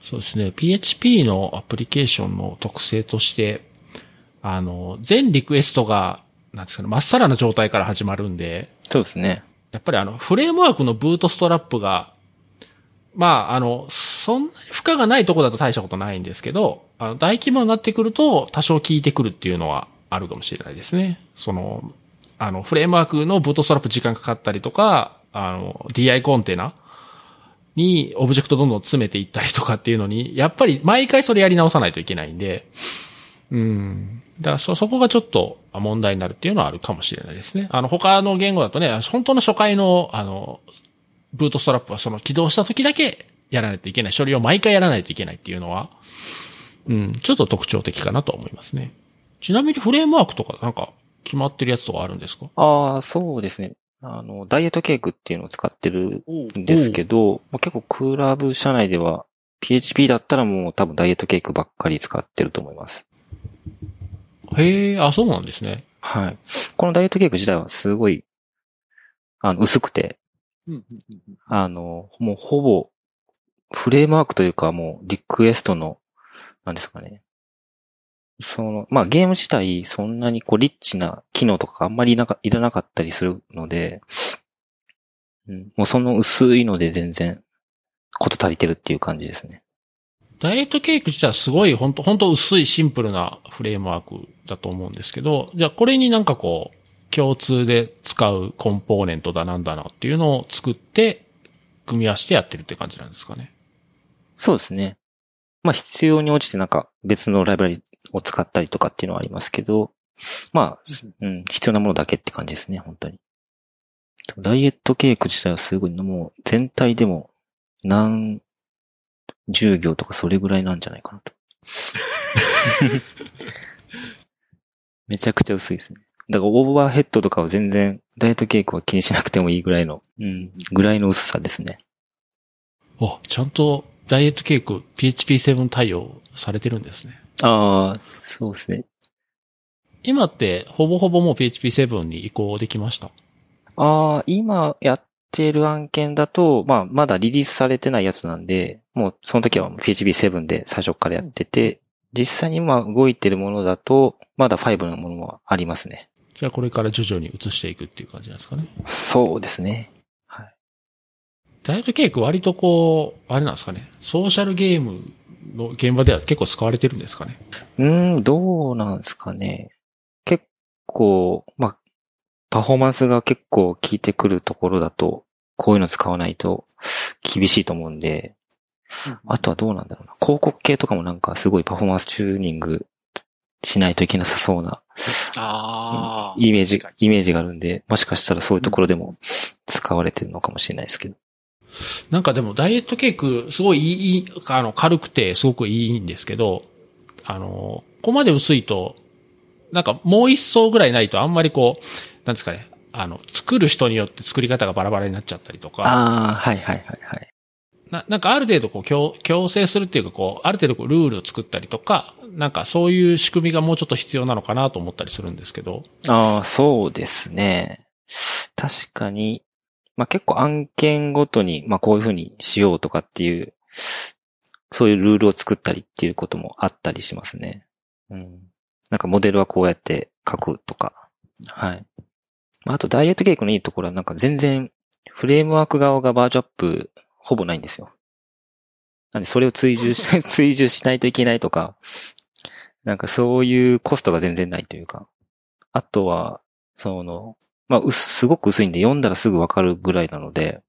そうですね。PHP のアプリケーションの特性として、あの、全リクエストが、なんですかね、まっさらな状態から始まるんで、そうですね。やっぱりあの、フレームワークのブートストラップが、まあ、あの、そんなに負荷がないとこだと大したことないんですけど、あの、大規模になってくると多少効いてくるっていうのはあるかもしれないですね。その、あの、フレームワークのブートストラップ時間かかったりとか、あの、DI コンテナにオブジェクトどんどん詰めていったりとかっていうのに、やっぱり毎回それやり直さないといけないんで、うん。だからそ、そこがちょっと問題になるっていうのはあるかもしれないですね。あの、他の言語だとね、本当の初回の、あの、ブートストラップはその起動した時だけやらないといけない。処理を毎回やらないといけないっていうのは、うん、ちょっと特徴的かなと思いますね。ちなみにフレームワークとかなんか決まってるやつとかあるんですか？ああ、そうですね。あの、ダイエットケークっていうのを使ってるんですけど、まあ、結構クラブ社内では PHP だったらもう多分ダイエットケークばっかり使ってると思います。へえ、あ、そうなんですね。はい。このダイエットケーク自体はすごい、あの、薄くて、あの、もうほぼ、フレームワークというかもうリクエストの、なんですかね。その、まあゲーム自体そんなにこうリッチな機能とかあんまりいなかいらなかったりするので、うん、もうその薄いので全然、こと足りてるっていう感じですね。ダイエットケーク自体はすごい、本当本当薄いシンプルなフレームワークだと思うんですけど、じゃあこれになんかこう、共通で使うコンポーネントだなんだなっていうのを作って、組み合わせてやってるって感じなんですかね。そうですね。まあ必要に応じてなんか別のライブラリを使ったりとかっていうのはありますけど、まあ、うん、必要なものだけって感じですね、本当に。ダイエットケーク自体はすごいの、もう全体でも何十行とかそれぐらいなんじゃないかなと。めちゃくちゃ薄いですね。だからオーバーヘッドとかは全然ダイエットケークは気にしなくてもいいぐらいの、うん、ぐらいの薄さですね。あ、ちゃんとダイエットケーク PHP7 対応されてるんですね。ああ、そうですね。今ってほぼほぼもう PHP7 に移行できました？ああ、今やってる案件だと、まあ、まだリリースされてないやつなんで、もうその時は PHP7 で最初からやってて、実際に今動いてるものだと、まだ5のものもありますね。じゃあこれから徐々に移していくっていう感じなんですかね。そうですね。はい。ダイエットケーク割とこう、あれなんですかね。ソーシャルゲームの現場では結構使われてるんですかね。うーん、どうなんですかね。結構、まあ、パフォーマンスが結構効いてくるところだと、こういうの使わないと厳しいと思うんで、あとはどうなんだろうな。広告系とかもなんかすごいパフォーマンスチューニングしないといけなさそうな。イメージイメージがあるんで、もしかしたらそういうところでも使われてるのかもしれないですけど。なんかでもダイエットケークすごいいい、あの、軽くてすごくいいんですけど、あの、ここまで薄いと、なんかもう一層ぐらいないとあんまりこう、なんですかね、あの、作る人によって作り方がバラバラになっちゃったりとか、ああ、はいはいはいはい。ななんかある程度こう強、強制するっていうかこう、ある程度こうルールを作ったりとか、なんかそういう仕組みがもうちょっと必要なのかなと思ったりするんですけど、ああ、そうですね。確かに、まあ結構案件ごとに、まあこういうふうにしようとかっていう、そういうルールを作ったりっていうこともあったりしますね。うん。なんかモデルはこうやって書くとか。はい。まああとダイエットケークのいいところはなんか全然フレームワーク側がバージョンアップほぼないんですよ。なんでそれを追従し、追従しないといけないとか、なんかそういうコストが全然ないというか。あとは、その、まあ、うす、すごく薄いんで読んだらすぐわかるぐらいなので、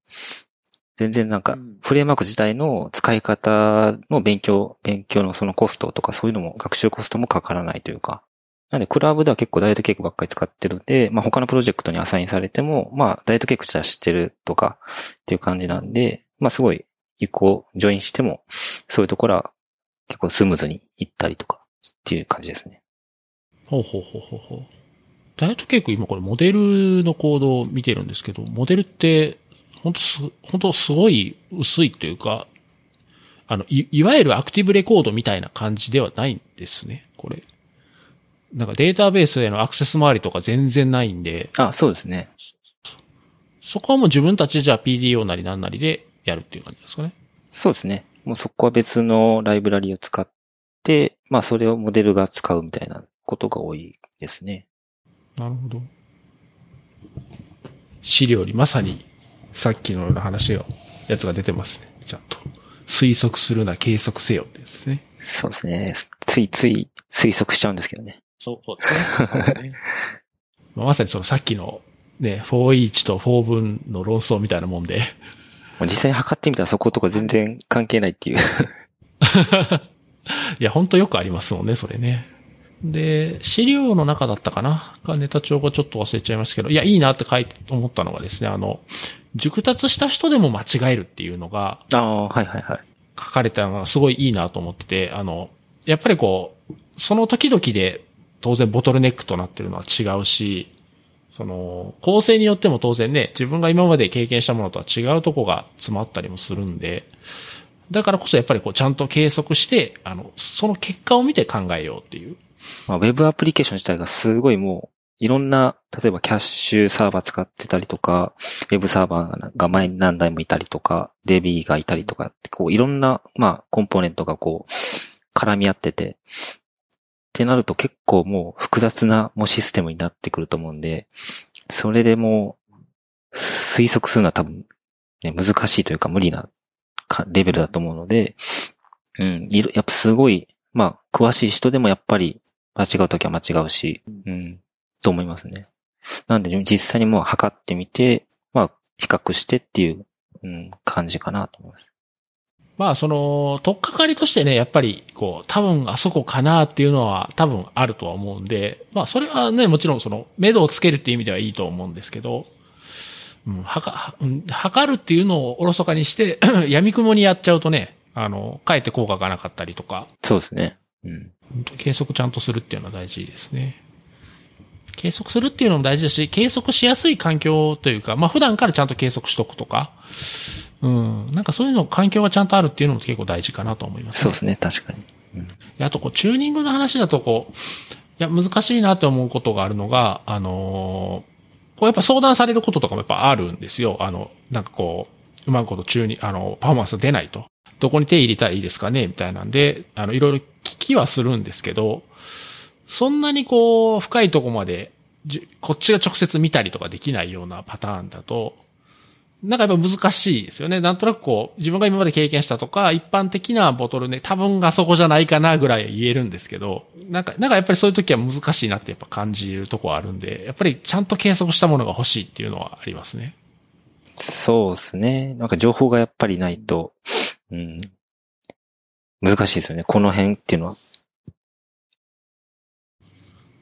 全然なんかうん、フレームワーク自体の使い方の勉強、勉強のそのコストとかそういうのも、学習コストもかからないというか。なんで、クラブでは結構ダイエットケークばっかり使ってるんで、まあ他のプロジェクトにアサインされても、まあダイエットケーク自体は知ってるとかっていう感じなんで、まあすごい移行、ジョインしても、そういうところは結構スムーズに行ったりとかっていう感じですね。ほうほうほうほうほう。ダイエットケーク今これモデルのコードを見てるんですけど、モデルって、本当す、本当すごい薄いというか、あの、い、いわゆるアクティブレコードみたいな感じではないんですね、これ。なんかデータベースへのアクセス周りとか全然ないんで、あ、そうですね。そこはもう自分たちでじゃあ PDO なりなんなりでやるっていう感じですかね。そうですね。もうそこは別のライブラリを使って、まあそれをモデルが使うみたいなことが多いですね。なるほど。資料にまさにさっきのような話が、やつが出てますね。ちゃんと。推測するな、計測せよってやつですね。そうですね。ついつい推測しちゃうんですけどね。そう、そうですね。まさにそのさっきのね、4 each と4分の論争みたいなもんで。実際に測ってみたらそことか全然関係ないっていう。いや、ほんとよくありますもんね、それね。で、資料の中だったかな？かネタ帳がちょっと忘れちゃいましたけど、いや、いいなって書いて思ったのがですね、あの、熟達した人でも間違えるっていうのがああ、はいはいはい。書かれたのがすごいいいなと思ってて、あの、やっぱりこう、その時々で当然ボトルネックとなってるのは違うし、その、構成によっても当然ね、自分が今まで経験したものとは違うとこが詰まったりもするんで、だからこそやっぱりこうちゃんと計測して、あの、その結果を見て考えようっていう。まあ、ウェブアプリケーション自体がすごいもう、いろんな、例えばキャッシュサーバー使ってたりとか、ウェブサーバーが前に何台もいたりとか、DB がいたりとか、こういろんな、まあ、コンポーネントがこう、絡み合ってて、ってなると結構もう複雑なもうシステムになってくると思うんで、それでもう、推測するのは多分、ね、難しいというか無理なレベルだと思うので、うん、やっぱすごい、まあ、詳しい人でもやっぱり間違うときは間違うし、うん、と思いますね。なんで実際にもう測ってみて、まあ、比較してっていう、うん、感じかなと思います。まあ、その、とっかかりとしてね、やっぱり、こう、多分あそこかなっていうのは多分あるとは思うんで、まあ、それはね、もちろんその、目処をつけるっていう意味ではいいと思うんですけど、うん、はか、はうん測るっていうのをおろそかにして、闇雲にやっちゃうとね、あの、かえって効果がなかったりとか、そうですね。うん。計測ちゃんとするっていうのは大事ですね。計測するっていうのも大事だし、計測しやすい環境というか、まあ普段からちゃんと計測しとくとか、うん、なんかそういうの環境がちゃんとあるっていうのも結構大事かなと思います、ね。そうですね、確かに。うん、であとこう、チューニングの話だとこう、いや、難しいなって思うことがあるのが、あのーこうやっぱ相談されることとかもやっぱあるんですよ。あの、なんかこう、うまいこと中に、あの、パフォーマンス出ないと。どこに手入れたらいいですかねみたいなんで、あの、いろいろ聞きはするんですけど、そんなにこう、深いとこまで、じこっちが直接見たりとかできないようなパターンだと、なんかやっぱ難しいですよね。なんとなくこう、自分が今まで経験したとか、一般的なボトルね、多分あそこじゃないかなぐらい言えるんですけど、なんか、なんかやっぱりそういう時は難しいなってやっぱ感じるとこはあるんで、やっぱりちゃんと計測したものが欲しいっていうのはありますね。そうですね。なんか情報がやっぱりないと、うん。難しいですよね。この辺っていうのは。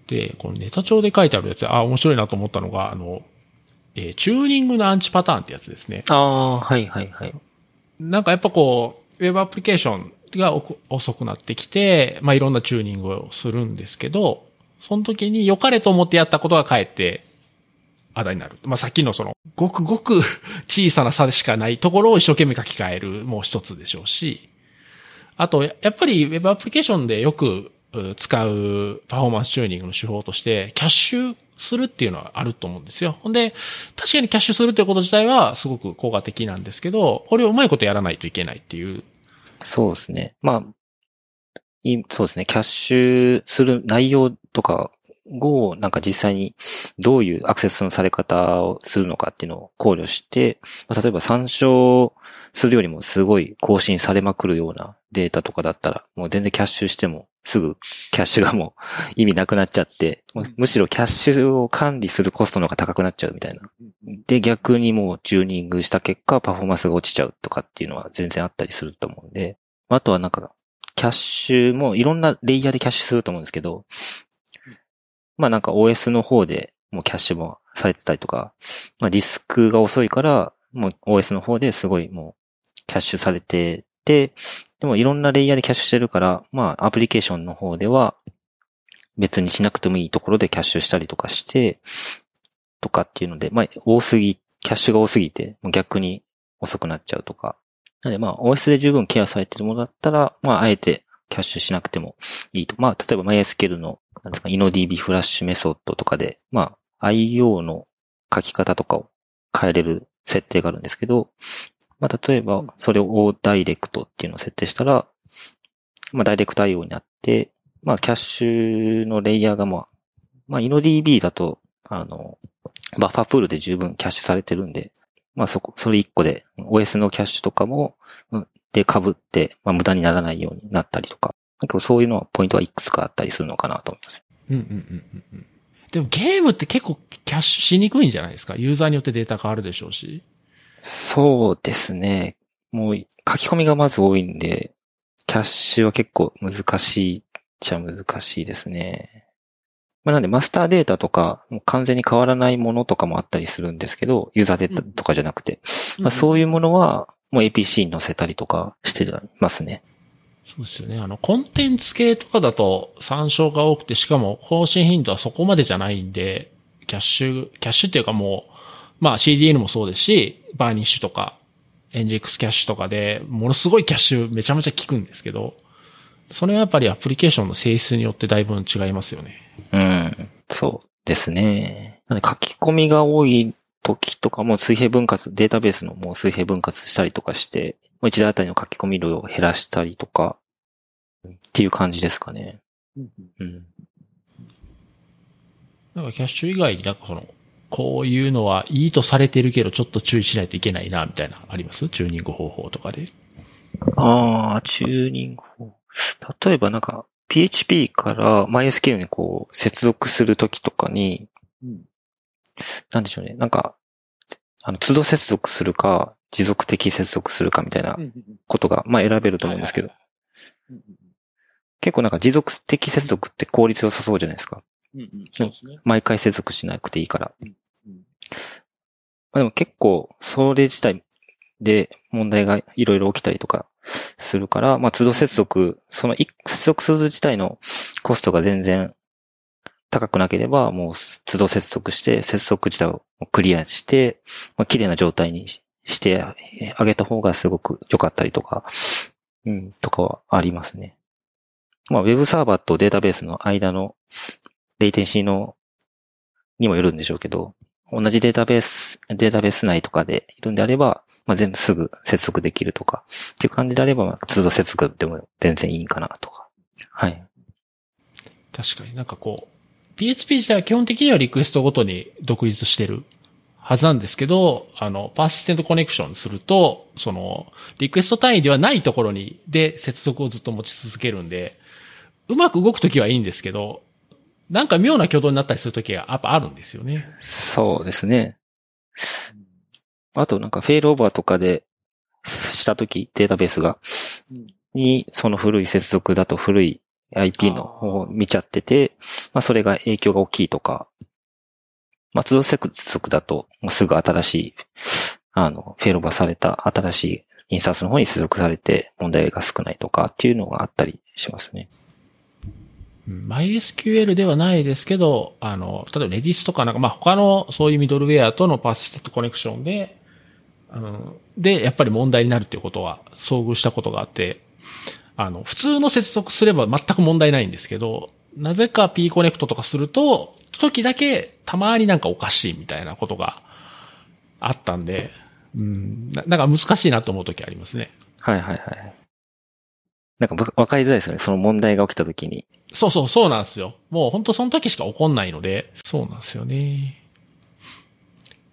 で、このネタ帳で書いてあるやつ、あ、面白いなと思ったのが、あの、えーチューニングのアンチパターンってやつですね。ああ、はいはいはい。なんかやっぱこう、ウェブアプリケーションが遅くなってきて、まあ、いろんなチューニングをするんですけど、その時に良かれと思ってやったことがかえって、あだになる。まあ、さっきのその、ごくごく小さな差しかないところを一生懸命書き換えるもう一つでしょうし、あと、ややっぱりウェブアプリケーションでよくう使うパフォーマンスチューニングの手法として、キャッシュするっていうのはあると思うんですよ。ほんで、確かにキャッシュするということ自体はすごく効果的なんですけど、これをうまいことやらないといけないっていう。そうですね。まあ、そうですね。キャッシュする内容とかを、なんか実際にどういうアクセスのされ方をするのかっていうのを考慮して、まあ、例えば参照するよりもすごい更新されまくるようなデータとかだったら、もう全然キャッシュしてもすぐキャッシュがもう 意味なくなっちゃって、むしろキャッシュを管理するコストの方が高くなっちゃうみたいな。で、逆にもうチューニングした結果、パフォーマンスが落ちちゃうとかっていうのは全然あったりすると思うんで、あとはなんか、キャッシュもいろんなレイヤーでキャッシュすると思うんですけど、まあなんか OS の方でもうキャッシュもされてたりとか、まあディスクが遅いから、もう OS の方ですごいもうキャッシュされてて、でもいろんなレイヤーでキャッシュしてるから、まあアプリケーションの方では別にしなくてもいいところでキャッシュしたりとかして、とかっていうので、まあ多すぎ、キャッシュが多すぎて、逆に遅くなっちゃうとか。なのでまあ OS で十分ケアされてるものだったら、まああえてキャッシュしなくてもいいと。まあ例えば MySQL の、なんですか、InnoDB フラッシュメソッドとかで、まあ IO の書き方とかを変えれる設定があるんですけど、まあ例えばそれをダイレクトっていうのを設定したら、まあダイレクト IO になっで、まあ、キャッシュのレイヤーがまあ、まあ、InnoDB だと、あの、バッファープールで十分キャッシュされてるんで、まあそこ、それ一個で OS のキャッシュとかも、うんで被って、まあ無駄にならないようになったりとか、結構そういうのはポイントはいくつかあったりするのかなと思います。うんうんうんうんうん。でもゲームって結構キャッシュしにくいんじゃないですか？ユーザーによってデータ変わるでしょうし。そうですね。もう書き込みがまず多いんで、キャッシュは結構難しいっちゃ難しいですね。まあ、なんでマスターデータとか、完全に変わらないものとかもあったりするんですけど、ユーザーデータとかじゃなくて、まあ、そういうものは、もう APC に載せたりとかしてますね。そうですよね。あの、コンテンツ系とかだと参照が多くて、しかも更新頻度はそこまでじゃないんで、キャッシュ、キャッシュっていうかもう、まあ CDN もそうですし、バーニッシュとか、NGX キャッシュとかで、ものすごいキャッシュめちゃめちゃ効くんですけど、それはやっぱりアプリケーションの性質によってだいぶ違いますよね。うん。そうですね。なんで書き込みが多い時とかも水平分割、データベースのもう水平分割したりとかして、もう一台あたりの書き込み量を減らしたりとか、っていう感じですかね。うんうん。なんかキャッシュ以外になんかその、こういうのはいいとされてるけどちょっと注意しないといけないな、みたいな、あります？チューニング方法とかで。ああ、チューニング法。例えばなんか、PHP から MySQL にこう、接続するときとかに、うんなんでしょうね。なんか、あの、都度接続するか、持続的接続するかみたいなことが、まあ選べると思うんですけど、うん結構なんか持続的接続って効率良さそうじゃないですか。うんうんそうですね。毎回接続しなくていいから。うんまあでも結構、それ自体で問題がいろいろ起きたりとかするから、まあ都度接続、その一接続する自体のコストが全然高くなければ、もう都度接続して、接続自体をクリアして、まあ綺麗な状態にししてあげた方がすごく良かったりとか、うん、とかはありますね。まあ、ウェブサーバーとデータベースの間のレイテンシーのにもよるんでしょうけど、同じデータベース、データベース内とかでいるんであれば、まあ、全部すぐ接続できるとか、っていう感じであれば、まあ、通度接続でも全然いいかなとか。はい。確かになんかこう、PHP 自体は基本的にはリクエストごとに独立してるはずなんですけど、あの、パーシステントコネクションすると、その、リクエスト単位ではないところに、で、接続をずっと持ち続けるんで、うまく動くときはいいんですけど、なんか妙な挙動になったりするときがやっぱあるんですよね。そうですね。あとなんかフェイルオーバーとかでしたとき、データベースが、うんに、その古い接続だと古い IP の方を見ちゃってて、まあそれが影響が大きいとか、まあ都度接続だと、すぐ新しい、あの、フェイルオーバーされた新しいインスタンスの方に接続されて問題が少ないとかっていうのがあったりしますね。MySQL ではないですけど、あの、例えば Redis とかなんか、まあ、他のそういうミドルウェアとのパーシステントコネクションで、あの、で、やっぱり問題になるっていうことは遭遇したことがあって、あの、普通の接続すれば全く問題ないんですけど、なぜか P コネクトとかすると、時だけたまになんかおかしいみたいなことがあったんで、うん、ななんか難しいなと思う時ありますね。はいはいはい。なんかぶわかりづらいですよね。その問題が起きた時に。そうそう、そうなんですよ。もう本当その時しか起こんないので、そうなんですよね。だか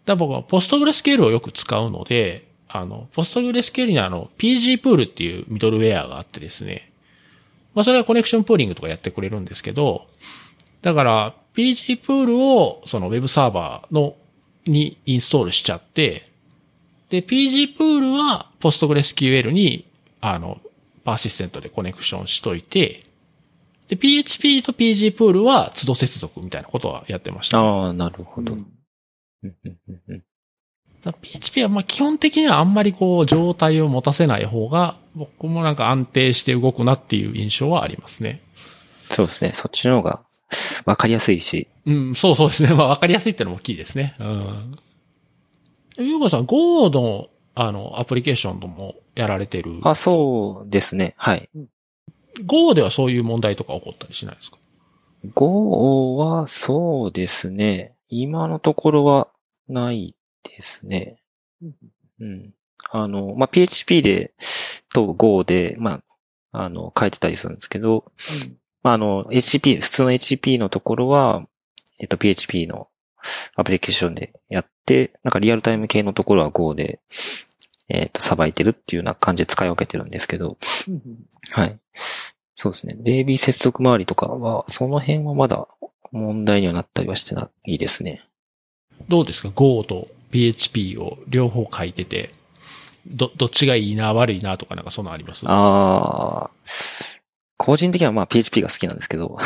ら僕はポストグレスケールをよく使うので、あの、ポストグレスケールにはあの、PG プールっていうミドルウェアがあってですね。まあそれはコネクションプーリングとかやってくれるんですけど、だから、PG プールをそのウェブサーバーの、にインストールしちゃって、で、PG プールは PostgreSQL に、あの、パーシステントでコネクションしといて、で、PHP と PG プールは都度接続みたいなことはやってました。ああ、なるほど。うんうんうんうんうんだから PHP はまあ基本的にはあんまりこう状態を持たせない方が僕もなんか安定して動くなっていう印象はありますね。そうですね。そっちの方がわかりやすいし。うん、そうそうですね。まあわかりやすいってのも大きいですね。うん。ゆうこさん、Go のあのアプリケーションともやられてる？あ、そうですね。はい。Go ではそういう問題とか起こったりしないですか？Go はそうですね。今のところはないですね。うんうん。あの、まあ、PHP で、と Go で、まあ、あの、書いてたりするんですけど、まあ、あの、HTTP、普通の HTTP のところは、えっと、PHP のアプリケーションでやって、なんかリアルタイム系のところは Go で、えっと、さばいてるっていうような感じで使い分けてるんですけど、うんはい。そうですね。DB 接続周りとかは、その辺はまだ問題にはなったりはしてないですね。どうですか ?Go と PHP を両方書いてて、ど、どっちがいいな、悪いなとかなんかそんなのあります？ああ、個人的にはまあ PHP が好きなんですけど、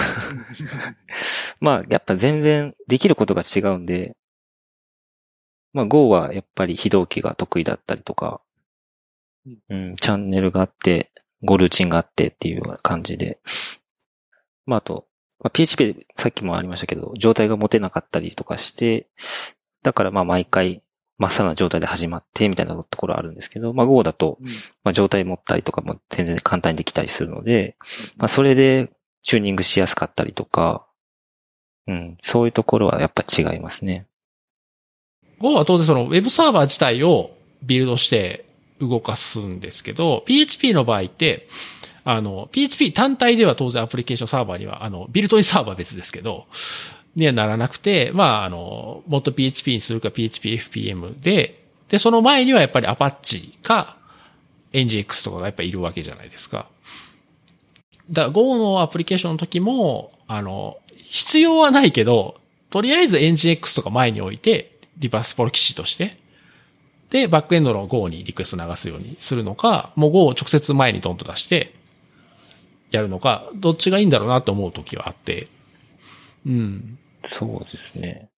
まあやっぱ全然できることが違うんで、まあ Go はやっぱり非同期が得意だったりとか、うん、チャンネルがあって、Go ルーチンがあってっていう感じで、まああと、まあ、PHP でさっきもありましたけど、状態が持てなかったりとかして、だからまあ毎回、まっさらな状態で始まってみたいなところあるんですけど、まあ Go だと、まあ、状態持ったりとかも全然簡単にできたりするので、まあ、それでチューニングしやすかったりとか、うん、そういうところはやっぱ違いますね。Go は当然その Web サーバー自体をビルドして動かすんですけど、PHP の場合って、あの、PHP 単体では当然アプリケーションサーバーには、あの、ビルトインサーバー別ですけど、にはならなくて、まあ、あの、もっと PHP にするか PHP FPM で、で、その前にはやっぱり Apache か NGX とかがやっぱいるわけじゃないですか。だから Go のアプリケーションの時も、あの、必要はないけど、とりあえず NGX とか前に置いて、リバースプロキシとして、で、バックエンドの Go にリクエスト流すようにするのか、もう Go を直接前にドンと出して、やるのか、どっちがいいんだろうなと思う時はあって、うん。そうですね。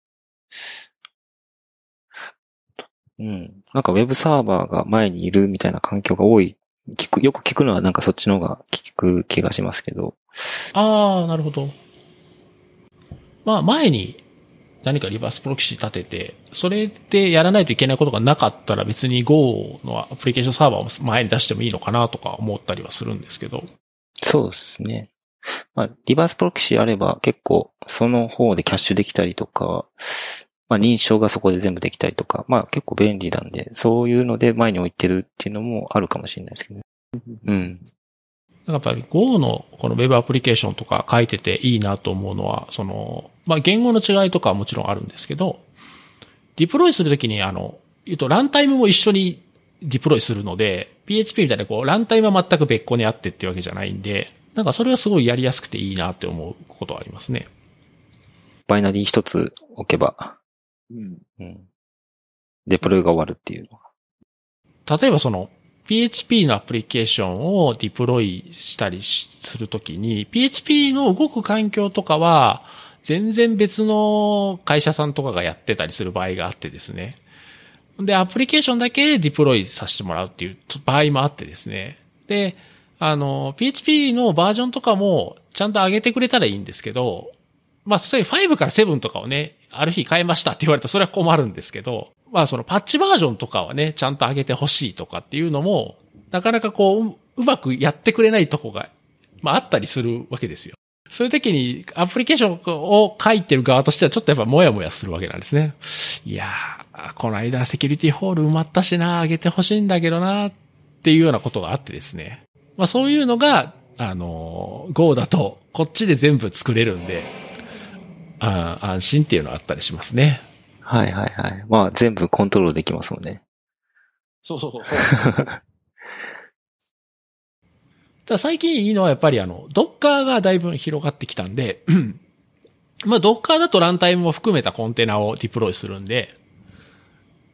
うん。なんかウェブサーバーが前にいるみたいな環境が多い。聞く、よく聞くのはなんかそっちの方が聞く気がしますけど。ああ、なるほど。まあ、前に何かリバースプロキシ立てて、それでやらないといけないことがなかったら別に Go のアプリケーションサーバーを前に出してもいいのかなとか思ったりはするんですけど。そうですね。まあ、リバースプロキシあれば結構その方でキャッシュできたりとか、まあ認証がそこで全部できたりとか、まあ結構便利なんで、そういうので前に置いてるっていうのもあるかもしれないですけどね。うん。やっぱり Go のこの Web アプリケーションとか書いてていいなと思うのは、その、まあ、言語の違いとかはもちろんあるんですけど、ディプロイするときにあの、言うとランタイムも一緒にディプロイするので、PHP みたいなこう、ランタイムは全く別個にあってっていうわけじゃないんで、なんかそれはすごいやりやすくていいなって思うことはありますね。バイナリー一つ置けば、うん。うん。デプロイが終わるっていうのが。例えばその、PHP のアプリケーションをディプロイしたりしするときに、PHP の動く環境とかは、全然別の会社さんとかがやってたりする場合があってですね。で、アプリケーションだけディプロイさせてもらうっていう場合もあってですね。で、あの、PHP のバージョンとかもちゃんと上げてくれたらいいんですけど、まあ、それ5から7とかをね、ある日変えましたって言われたらそれは困るんですけど、まあそのパッチバージョンとかはね、ちゃんと上げてほしいとかっていうのも、なかなかこう、ううまくやってくれないとこが、まああったりするわけですよ。そういう時にアプリケーションを書いてる側としてはちょっとやっぱもやもやするわけなんですね。いやー、この間セキュリティホール埋まったしな、上げてほしいんだけどな、っていうようなことがあってですね。まあそういうのが、あの、Go だとこっちで全部作れるんで、あ安心っていうのはあったりしますね。はいはいはい。まあ全部コントロールできますもんね。そうそうそう。ただ最近いいのはやっぱりあの、ドッカーがだいぶ広がってきたんで、まあドッカーだとランタイムも含めたコンテナをディプロイするんで、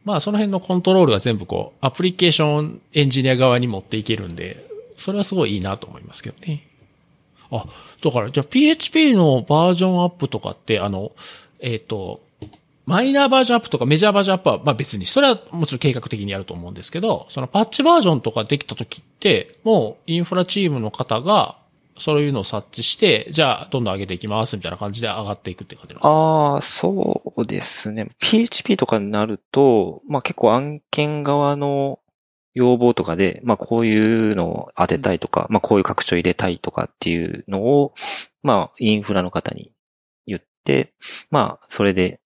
まあその辺のコントロールが全部こう、アプリケーションエンジニア側に持っていけるんで、それはすごいいいなと思いますけどね。あ、だから、じゃあ PHP のバージョンアップとかって、あの、えっ、と、マイナーバージョンアップとかメジャーバージョンアップは、まあ別に、それはもちろん計画的にやると思うんですけど、そのパッチバージョンとかできた時って、もうインフラチームの方が、そういうのを察知して、じゃあ、どんどん上げていきます、みたいな感じで上がっていくって感じですか？ああ、そうですね。PHP とかになると、まあ結構案件側の要望とかで、まあこういうのを当てたいとか、まあこういう拡張入れたいとかっていうのを、まあインフラの方に言って、まあそれで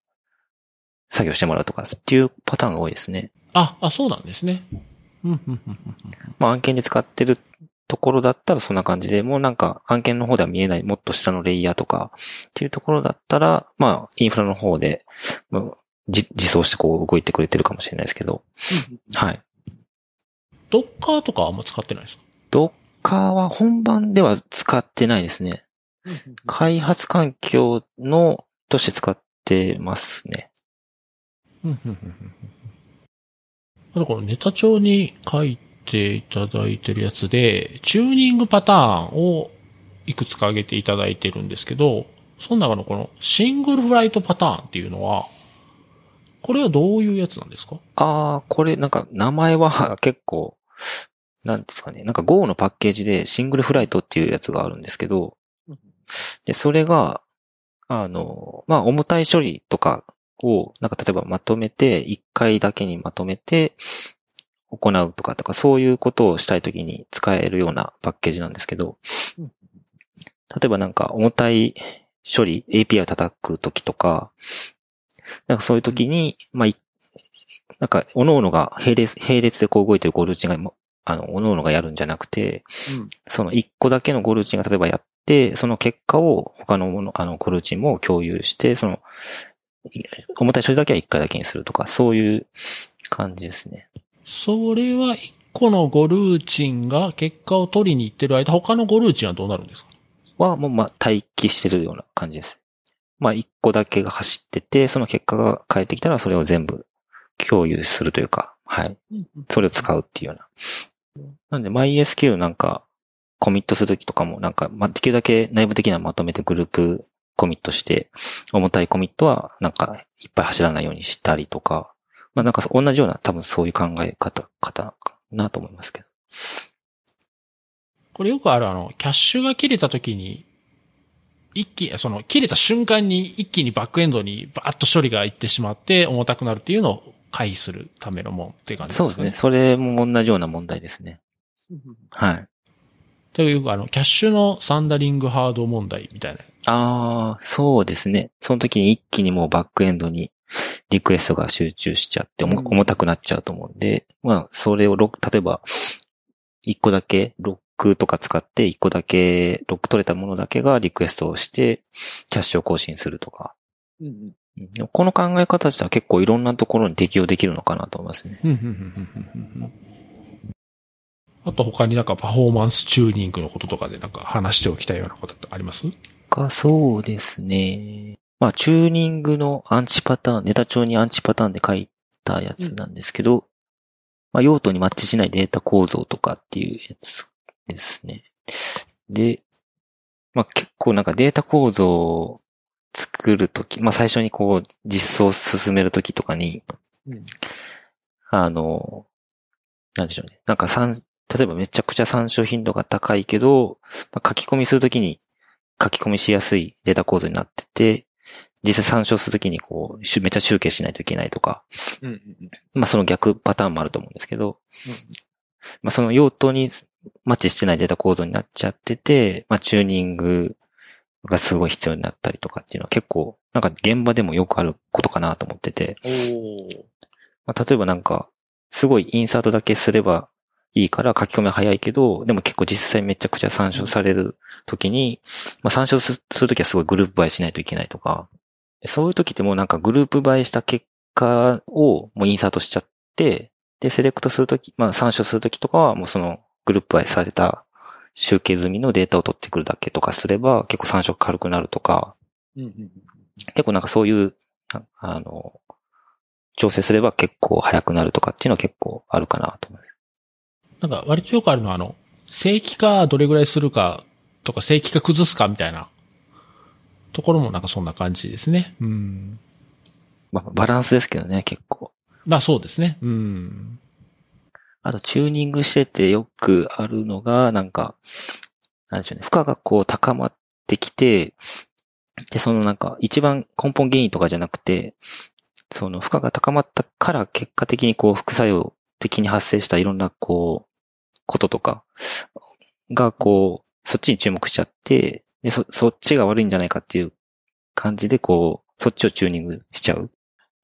作業してもらうとかっていうパターンが多いですね。あ、あ、そうなんですね。うん、うん、うん。うんまあ案件で使ってるところだったらそんな感じで、もうなんか案件の方では見えないもっと下のレイヤーとかっていうところだったら、まあインフラの方で、まあじ自走してこう動いてくれてるかもしれないですけど、はい。ドッカーとかはあんま使ってないですか？ドッカーは本番では使ってないですね。開発環境のとして使ってますね。あとこのネタ帳に書いていただいてるやつで、チューニングパターンをいくつか挙げていただいてるんですけど、その中のこのシングルフライトパターンっていうのは、これはどういうやつなんですか？ああ、これなんか名前は結構、なんですかね。なんか Go のパッケージでシングルフライトっていうやつがあるんですけど、で、それが、あの、まあ、重たい処理とかを、なんか例えばまとめて、一回だけにまとめて、行うとかとか、そういうことをしたいときに使えるようなパッケージなんですけど、うん例えばなんか重たい処理、API を叩くときとか、なんかそういうときに、まあ、いなんか、各々が並列、並列でこう動いてるゴールーチンがも、あの、各々がやるんじゃなくて、その一個だけのゴルーチンが例えばやって、その結果を他のもの、あの、ゴルーチンも共有して、その、い重たい処理だけは一回だけにするとか、そういう感じですね。それは一個のゴルーチンが結果を取りに行ってる間、他のゴルーチンはどうなるんですか？は、もう、まあ、待機してるような感じです。まあ、一個だけが走ってて、その結果が返ってきたら、それを全部共有するというか、はい。それを使うっていうような。なんで、MySQL なんか、コミットするときとかも、なんか、まあ、できるだけ内部的にはまとめてグループコミットして、重たいコミットは、なんか、いっぱい走らないようにしたりとか、まあ、なんか、同じような、多分そういう考え方、方かなと思いますけど。これよくあるあの、キャッシュが切れた時に、一気、その、切れた瞬間に一気にバックエンドにバーッと処理がいってしまって重たくなるっていうのを回避するためのもんっていう感じですかそうですね。。それも同じような問題ですね。はい。というか、あの、キャッシュのサンダリングハード問題みたいな。ああ、そうですね。その時に一気にもうバックエンドにリクエストが集中しちゃって、重うん重たくなっちゃうと思うんで、まあ、それを例えば、一個だけロックとか使って、一個だけ、ロック取れたものだけがリクエストをして、キャッシュを更新するとか。うんこの考え方自体は結構いろんなところに適用できるのかなと思いますね。あと他になんかパフォーマンスチューニングのこととかでなんか話しておきたいようなことってあります？か、そうですね。まあ、チューニングのアンチパターン、ネタ帳にアンチパターンで書いたやつなんですけど、まあ、用途にマッチしないデータ構造とかっていうやつですね。で、まあ、結構なんかデータ構造を作るとき、まあ、最初にこう、実装を進めるときとかに、うんあの、なんでしょうね。なんか参、例えばめちゃくちゃ参照頻度が高いけど、まあ、書き込みするときに書き込みしやすいデータ構造になってて、実際参照するときにこう、めっちゃ集計しないといけないとか、うんうんまあその逆パターンもあると思うんですけど、まあその用途にマッチしてないデータ構造になっちゃってて、まあチューニングがすごい必要になったりとかっていうのは結構、なんか現場でもよくあることかなと思ってて、まあ例えばなんか、すごいインサートだけすればいいから書き込みは早いけど、でも結構実際めちゃくちゃ参照されるときに、まあ参照すするときはすごいグループ映えしないといけないとか、そういうときってもうなんかグループ映えした結果をもうインサートしちゃって、で、セレクトするとき、まあ参照するときとかはもうそのグループ映えされた集計済みのデータを取ってくるだけとかすれば結構参照軽くなるとか、うんうん結構なんかそういう、ああの、調整すれば結構早くなるとかっていうのは結構あるかなと思います。なんか割とよくあるのはあの、正規化どれぐらいするかとか正規化崩すかみたいなところもなんかそんな感じですね。うん。まあ、バランスですけどね、結構。まあそうですね。うん。あと、チューニングしててよくあるのが、なんか、なんでしょうね、負荷がこう高まってきて、で、そのなんか、一番根本原因とかじゃなくて、その負荷が高まったから結果的にこう、副作用的に発生したいろんなこう、こととかがこう、そっちに注目しちゃって、で、そ、そっちが悪いんじゃないかっていう感じでこう、そっちをチューニングしちゃう。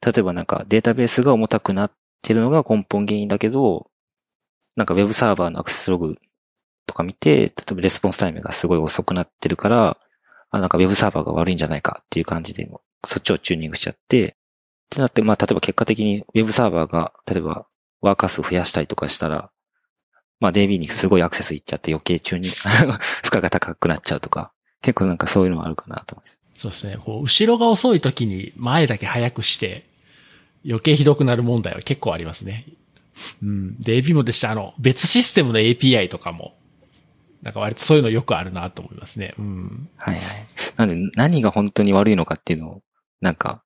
例えばなんかデータベースが重たくなってるのが根本原因だけど、なんかウェブサーバーのアクセスログとか見て、例えばレスポンスタイムがすごい遅くなってるから、あ、なんか Web サーバーが悪いんじゃないかっていう感じで、そっちをチューニングしちゃって、ってなって、まあ、例えば結果的に Web サーバーが、例えばワーカー数増やしたりとかしたら、まあ DB にすごいアクセスいっちゃって余計チューニング、負荷が高くなっちゃうとか、結構なんかそういうのはあるかなと思います。そうですね。こう、後ろが遅い時に前だけ早くして、余計ひどくなる問題は結構ありますね。うん。で、API もでした、あの、別システムの API とかも、なんか割とそういうのよくあるなと思いますね。うん。はいはい。なんで何が本当に悪いのかっていうのを、なんか、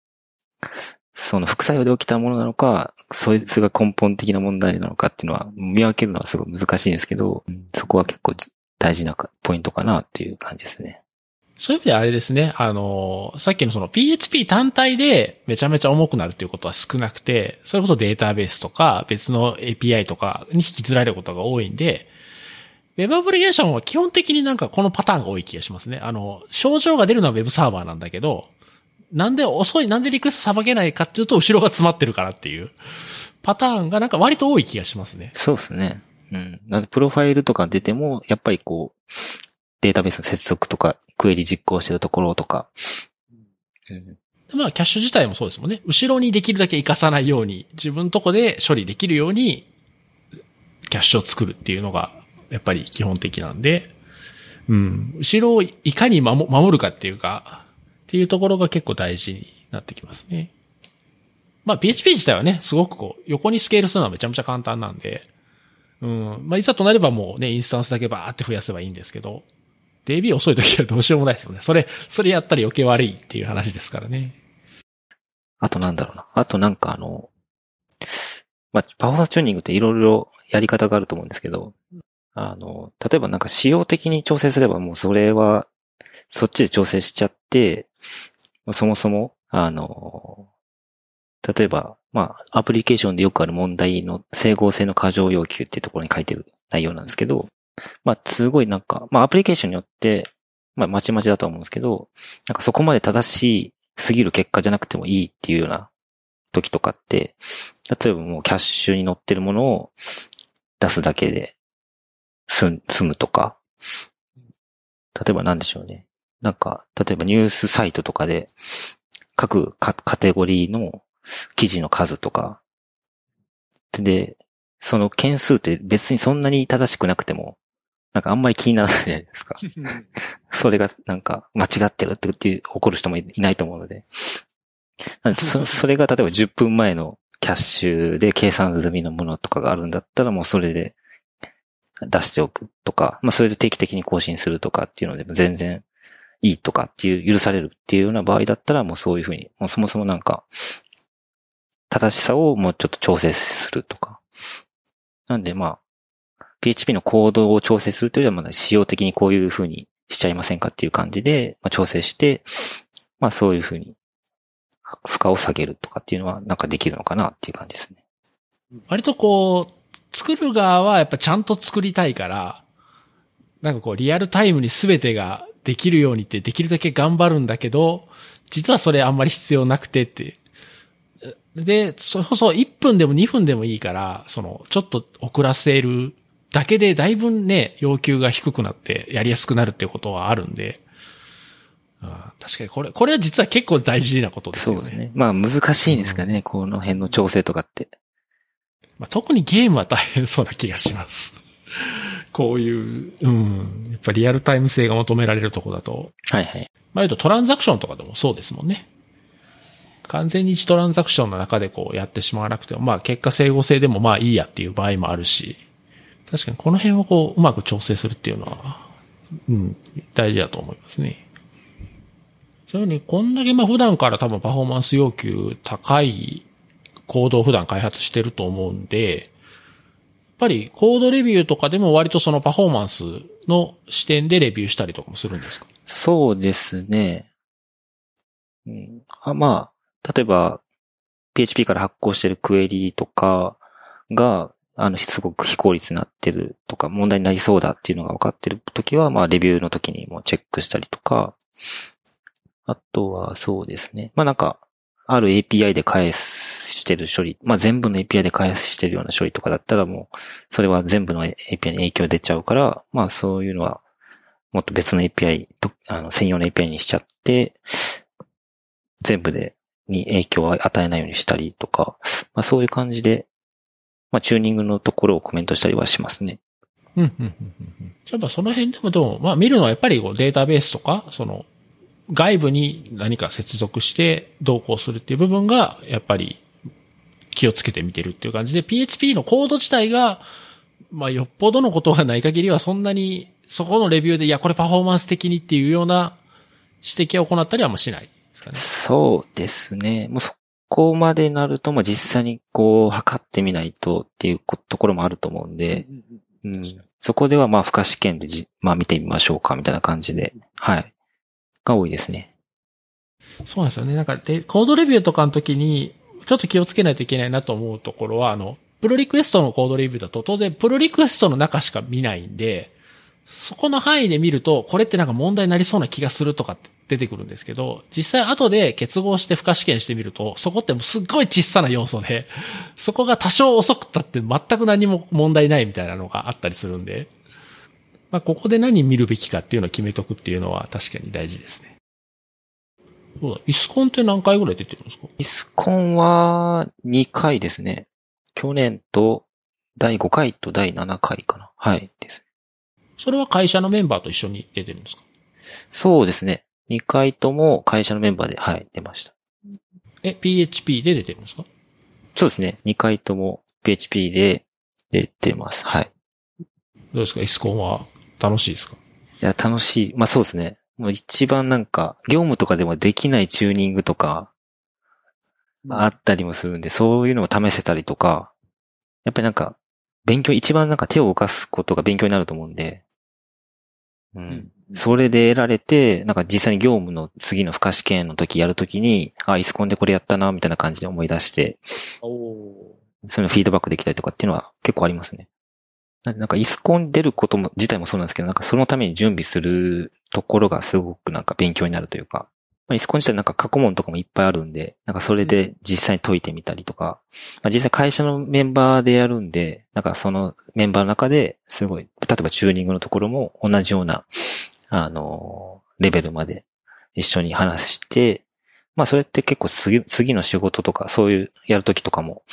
その副作用で起きたものなのか、そいつが根本的な問題なのかっていうのは、見分けるのはすごい難しいんですけど、そこは結構大事なポイントかなっていう感じですね。そういう意味ではあれですね、あの、さっきのその PHP 単体でめちゃめちゃ重くなるっていうことは少なくて、それこそデータベースとか別の API とかに引きずられることが多いんで、Web アプリケーションは基本的になんかこのパターンが多い気がしますね。あの、症状が出るのは Web サーバーなんだけど、なんで遅い、なんでリクエストさばけないかっていうと、後ろが詰まってるからっていうパターンがなんか割と多い気がしますね。そうですね。うん。なんで、プロファイルとか出ても、やっぱりこう、データベースの接続とか、クエリ実行してるところとか、うん、でまあ、キャッシュ自体もそうですもんね。後ろにできるだけ活かさないように、自分のとこで処理できるように、キャッシュを作るっていうのが、やっぱり基本的なんで、うん。後ろをいかに守守るかっていうか、っていうところが結構大事になってきますね。まあ、PHP 自体はね、すごくこう、横にスケールするのはめちゃめちゃ簡単なんで、うん。まあ、いざとなればもうね、インスタンスだけバーって増やせばいいんですけど、DB 遅い時はどうしようもないですよね。それ、それやったら余計悪いっていう話ですからね。あとなんだろうな。あとなんかあの、まあ、パフォーマンスチューニングっていろいろやり方があると思うんですけど、あの、例えばなんか仕様的に調整すればもうそれは、そっちで調整しちゃって、そもそも、あの、例えば、まあ、アプリケーションでよくある問題の整合性の過剰要求っていうところに書いてる内容なんですけど、まあ、すごいなんか、まあ、アプリケーションによって、まあ、まちまちだと思うんですけど、なんかそこまで正しすぎる結果じゃなくてもいいっていうような時とかって、例えばもうキャッシュに載ってるものを出すだけで済むとか、例えば何でしょうね。なんか、例えばニュースサイトとかで各カカテゴリーの記事の数とか、で、その件数って別にそんなに正しくなくても、なんかあんまり気にならないじゃないですか。それがなんか間違ってるっていう怒る人もいないと思うので。なんでそそれが例えば10分前のキャッシュで計算済みのものとかがあるんだったらもうそれで出しておくとか、まあそれで定期的に更新するとかっていうので全然いいとかっていう許されるっていうような場合だったらもうそういうふうに、もうそもそもなんか正しさをもうちょっと調整するとか。なんでまあ PHP のコードを調整するというよりはまだ仕様的にこういう風にしちゃいませんかっていう感じで、まあ、調整して、まあそういう風に負荷を下げるとかっていうのはなんかできるのかなっていう感じですね。割とこう、作る側はやっぱちゃんと作りたいから、なんかこうリアルタイムに全てができるようにってできるだけ頑張るんだけど、実はそれあんまり必要なくてって。で、そこそ1分でも2分でもいいから、その、ちょっと遅らせるだけでだいぶね、要求が低くなってやりやすくなるってことはあるんで、あ確かにこれ、これは実は結構大事なことですよね。そうですね。まあ難しいんですかね、この辺の調整とかって。まあ、特にゲームは大変そうな気がします。こういう、うん、やっぱリアルタイム性が求められるとこだと、はいはい。まあ、言うとトランザクションとかでもそうですもんね。完全に1トランザクションの中でこうやってしまわなくても、まあ結果整合性でもまあいいやっていう場合もあるし、確かにこの辺をこううまく調整するっていうのは、うん、大事だと思いますね。それに、こんだけまあ普段から多分パフォーマンス要求高いコードを普段開発してると思うんで、やっぱりコードレビューとかでも割とそのパフォーマンスの視点でレビューしたりとかもするんですか？そうですね。うん、あまあ、例えば、PHP から発行してるクエリとかが、あの、すごく非効率になってるとか、問題になりそうだっていうのが分かってるときは、まあ、レビューの時にもチェックしたりとか、あとは、そうですね。まあなんか、ある API で返すしてる処理、まあ全部の API で開発してるような処理とかだったらもう、それは全部の API に影響出ちゃうから、まあそういうのは、もっと別の API と、あの、専用の API にしちゃって、全部で、に影響を与えないようにしたりとか、まあそういう感じで、まあチューニングのところをコメントしたりはしますね。うん、うん、うん、うん。じゃあ、その辺でもでも、まあ見るのはやっぱりこうデータベースとか、その、外部に何か接続して同行するっていう部分が、やっぱり気をつけて見てるっていう感じで、PHP のコード自体が、まあよっぽどのことがない限りはそんなに、そこのレビューで、いや、これパフォーマンス的にっていうような指摘を行ったりはもうしないですかね。そうですね。もうそこまでなると、まあ実際にこう、測ってみないとっていうこところもあると思うんで、うんそこではまあ、付加試験でじ、まあ見てみましょうか、みたいな感じで、はい。が多いですね。そうなんですよね。なんかで、コードレビューとかの時に、ちょっと気をつけないといけないなと思うところは、あの、プルリクエストのコードレビューだと、当然、プルリクエストの中しか見ないんで、そこの範囲で見ると、これってなんか問題になりそうな気がするとかって出てくるんですけど、実際後で結合して付加試験してみると、そこってもすっごい小さな要素で、そこが多少遅くたって全く何も問題ないみたいなのがあったりするんで、まあ、ここで何見るべきかっていうのを決めとくっていうのは確かに大事ですね。そうだ、イスコンって何回ぐらい出てるんですか？イスコンは2回ですね。去年と第5回と第7回かな。はい。です。それは会社のメンバーと一緒に出てるんですか？そうですね。2回とも会社のメンバーで、はい、出ました。え、PHP で出てるんですか？そうですね。2回とも PHP で出てます。はい。どうですか？イスコンは楽しいですか？いや、楽しい。まあそうですね。もう一番なんか、業務とかでもできないチューニングとか、あったりもするんで、そういうのを試せたりとか、やっぱりなんか、勉強、一番なんか手を動かすことが勉強になると思うんで、う。うんん。それで得られて、なんか実際に業務の次の付加試験の時やるときに、あ、イスコンでこれやったな、みたいな感じで思い出して、そういうのフィードバックできたりとかっていうのは結構ありますね。ななんかイスコン出ることも、自体もそうなんですけど、なんかそのために準備するところがすごくなんか勉強になるというか、まあ、イスコン自体なんか過去問とかもいっぱいあるんで、なんかそれで実際に解いてみたりとか、まあ、実際会社のメンバーでやるんで、なんかそのメンバーの中ですごい、例えばチューニングのところも同じような、あの、レベルまで一緒に話して、まあそれって結構次、次の仕事とかそういうやるときとかも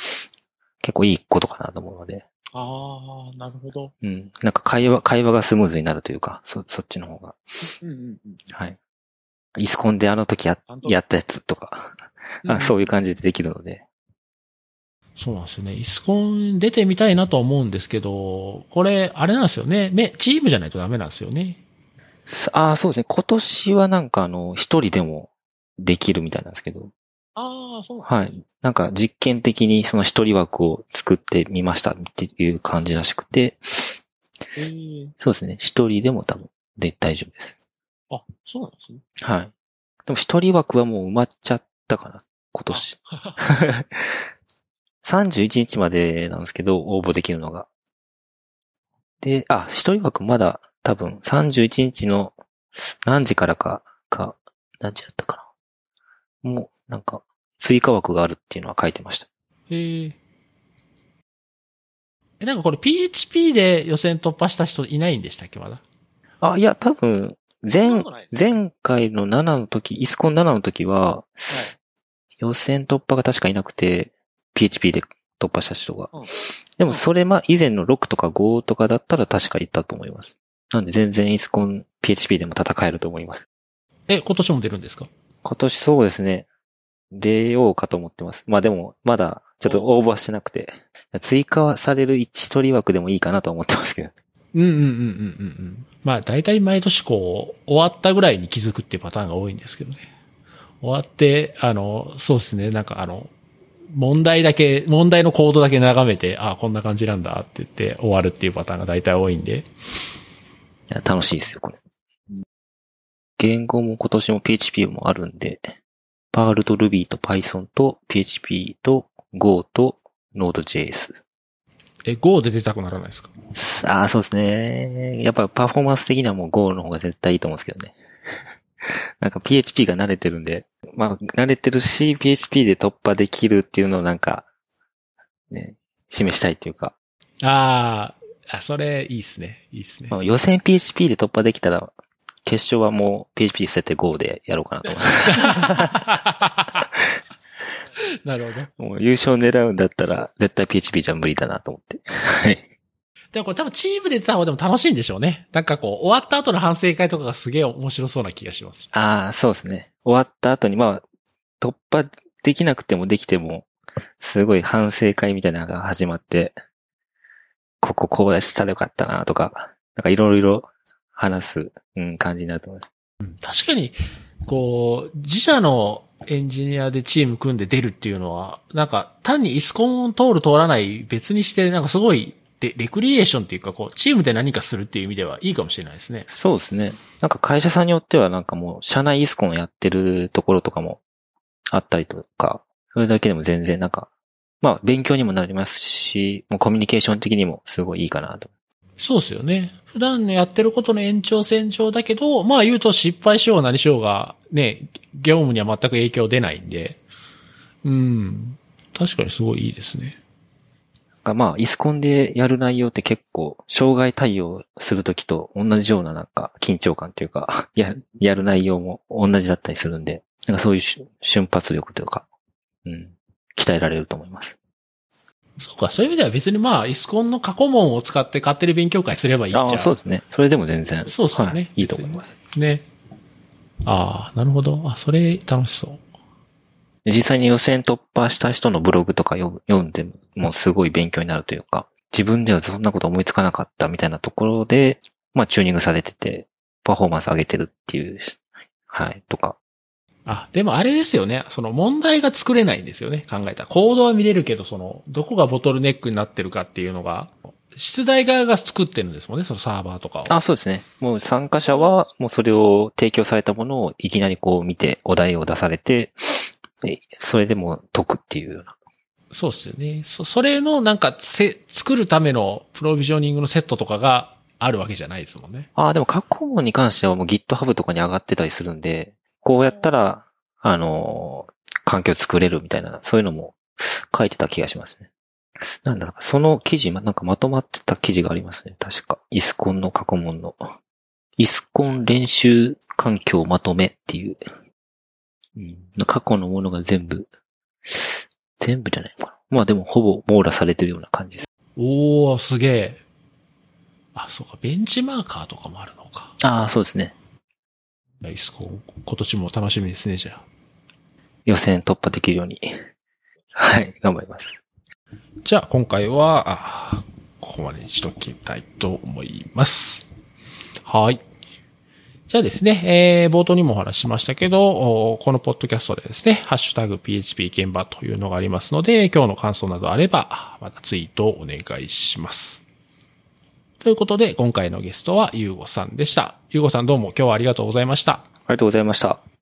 結構いいことかなと思うので、ああ、なるほど。うん。なんか会話、会話がスムーズになるというか、そ、そっちの方が。うんうんうん。はい。イスコンであの時ややったやつとか、あ そういう感じでできるので。そうなんですよね。イスコン出てみたいなとは思うんですけど、これ、あれなんですよね。め、チームじゃないとダメなんですよね。さああ、そうですね。今年はなんかあの、一人でもできるみたいなんですけど、ああ、そうはい。なんか実験的にその一人枠を作ってみましたっていう感じらしくて、えーそうですね。一人でも多分で大丈夫です。あ、そうなんですね。はい。でも一人枠はもう埋まっちゃったかな。今年。31 日までなんですけど、応募できるのが。で、あ、一人枠まだ多分31日の何時からか、か、何時だったかな。もう、なんか、追加枠があるっていうのは書いてました。へえ。え、なんかこれ PHP で予選突破した人いないんでしたっけ、まだ？あ、いや、多分、前前回の7の時、イスコン7の時は、予選突破が確かいなくて、PHP で突破した人が。うんでもそれま、以前の6とか5とかだったら確かいたと思います。なんで全然イスコン PHP でも戦えると思います。え、今年も出るんですか？今年そうですね。出ようかと思ってます。まあでも、まだ、ちょっと応募はしてなくて、追加される一人枠でもいいかなと思ってますけど。うんうんうんうんうんうん。まあ大体毎年こう、終わったぐらいに気づくっていうパターンが多いんですけどね。終わって、あの、そうですね、なんかあの、問題だけ、問題のコードだけ眺めて、あこんな感じなんだって言って終わるっていうパターンが大体多いんで。いや、楽しいですよ、これ。言語も今年も PHP もあるんで、Perl と Ruby と Python と PHP と Go と Node.js。え、Go で出たくならないですか？ああ、そうですね。やっぱパフォーマンス的にはもう Go の方が絶対いいと思うんですけどね。なんか PHP が慣れてるんで、まあ、慣れてるし、PHP で突破できるっていうのをなんか、ね、示したいっていうか。ああ、あ、それいいっすね。いいっすね。まあ、予選 PHP で突破できたら、決勝はもう PHP 捨てて Go でやろうかなと思 なるほど。もう優勝狙うんだったら、絶対 PHP じゃ無理だなと思って。はい。でもこれ多分チームで出た方でも楽しいんでしょうね。なんかこう、終わった後の反省会とかがすげえ面白そうな気がします。ああ、そうですね。終わった後に、まあ、突破できなくてもできても、すごい反省会みたいなのが始まって、こここうしたらよかったなとか、なんかいろいろ話す、うん、感じになると思います。確かに、こう、自社のエンジニアでチーム組んで出るっていうのは、なんか単にイスコン通る通らない別にして、なんかすごいレ、レクリエーションっていうか、こう、チームで何かするっていう意味ではいいかもしれないですね。そうですね。なんか会社さんによってはなんかもう、社内イスコンやってるところとかもあったりとか、それだけでも全然なんか、まあ、勉強にもなりますし、もうコミュニケーション的にもすごいいいかなと。そうですよね。普段やってることの延長線上だけど、まあ言うと失敗しよう何しようが、ね、業務には全く影響出ないんで、うん。確かにすごいいいですね。が、まあ、イスコンでやる内容って結構、障害対応するときと同じようななんか、緊張感というか、や、やる内容も同じだったりするんで、なんかそういう瞬発力というか、うん、鍛えられると思います。そうか、そういう意味では別にまあ、イスコンの過去問を使って勝手に勉強会すればいいじゃん。あそうですね。それでも全然。そうですね、はい。いいと思います。ね。ああ、なるほど。あ、それ楽しそう。実際に予選突破した人のブログとか読んでもすごい勉強になるというか、自分ではそんなこと思いつかなかったみたいなところで、まあチューニングされてて、パフォーマンス上げてるっていう、はい、とか。あ、でもあれですよね。その問題が作れないんですよね。考えたら。コードは見れるけど、その、どこがボトルネックになってるかっていうのが、出題側が作ってるんですもんね、そのサーバーとかを。あ、そうですね。もう参加者は、もうそれを提供されたものをいきなりこう見て、お題を出されて、それでも解くっていうような。そうですよね。そ、それのなんかせ、作るためのプロビジョニングのセットとかがあるわけじゃないですもんね。ああ、でも過去問に関してはもう GitHub とかに上がってたりするんで、こうやったら、あの環境作れるみたいな、そういうのも書いてた気がしますね。なんだ、その記事、なんかまとまってた記事がありますね。確か。イスコンの過去問の。イスコン練習環境まとめっていううん、過去のものが全部、全部じゃないのかな。まあでもほぼ網羅されてるような感じです。おー、すげえ。あ、そうか、ベンチマーカーとかもあるのか。ああ、そうですね。ナイスコ今年も楽しみですね、じゃあ。予選突破できるように。はい、頑張ります。じゃあ、今回は、あここまでにしときたいと思います。はい。じゃあですね、えー、冒頭にもお話ししましたけど、このポッドキャストでですね、ハッシュタグ PHP 現場というのがありますので、今日の感想などあれば、またツイートをお願いします。ということで、今回のゲストはゆうごさんでした。ゆうごさんどうも今日はありがとうございました。ありがとうございました。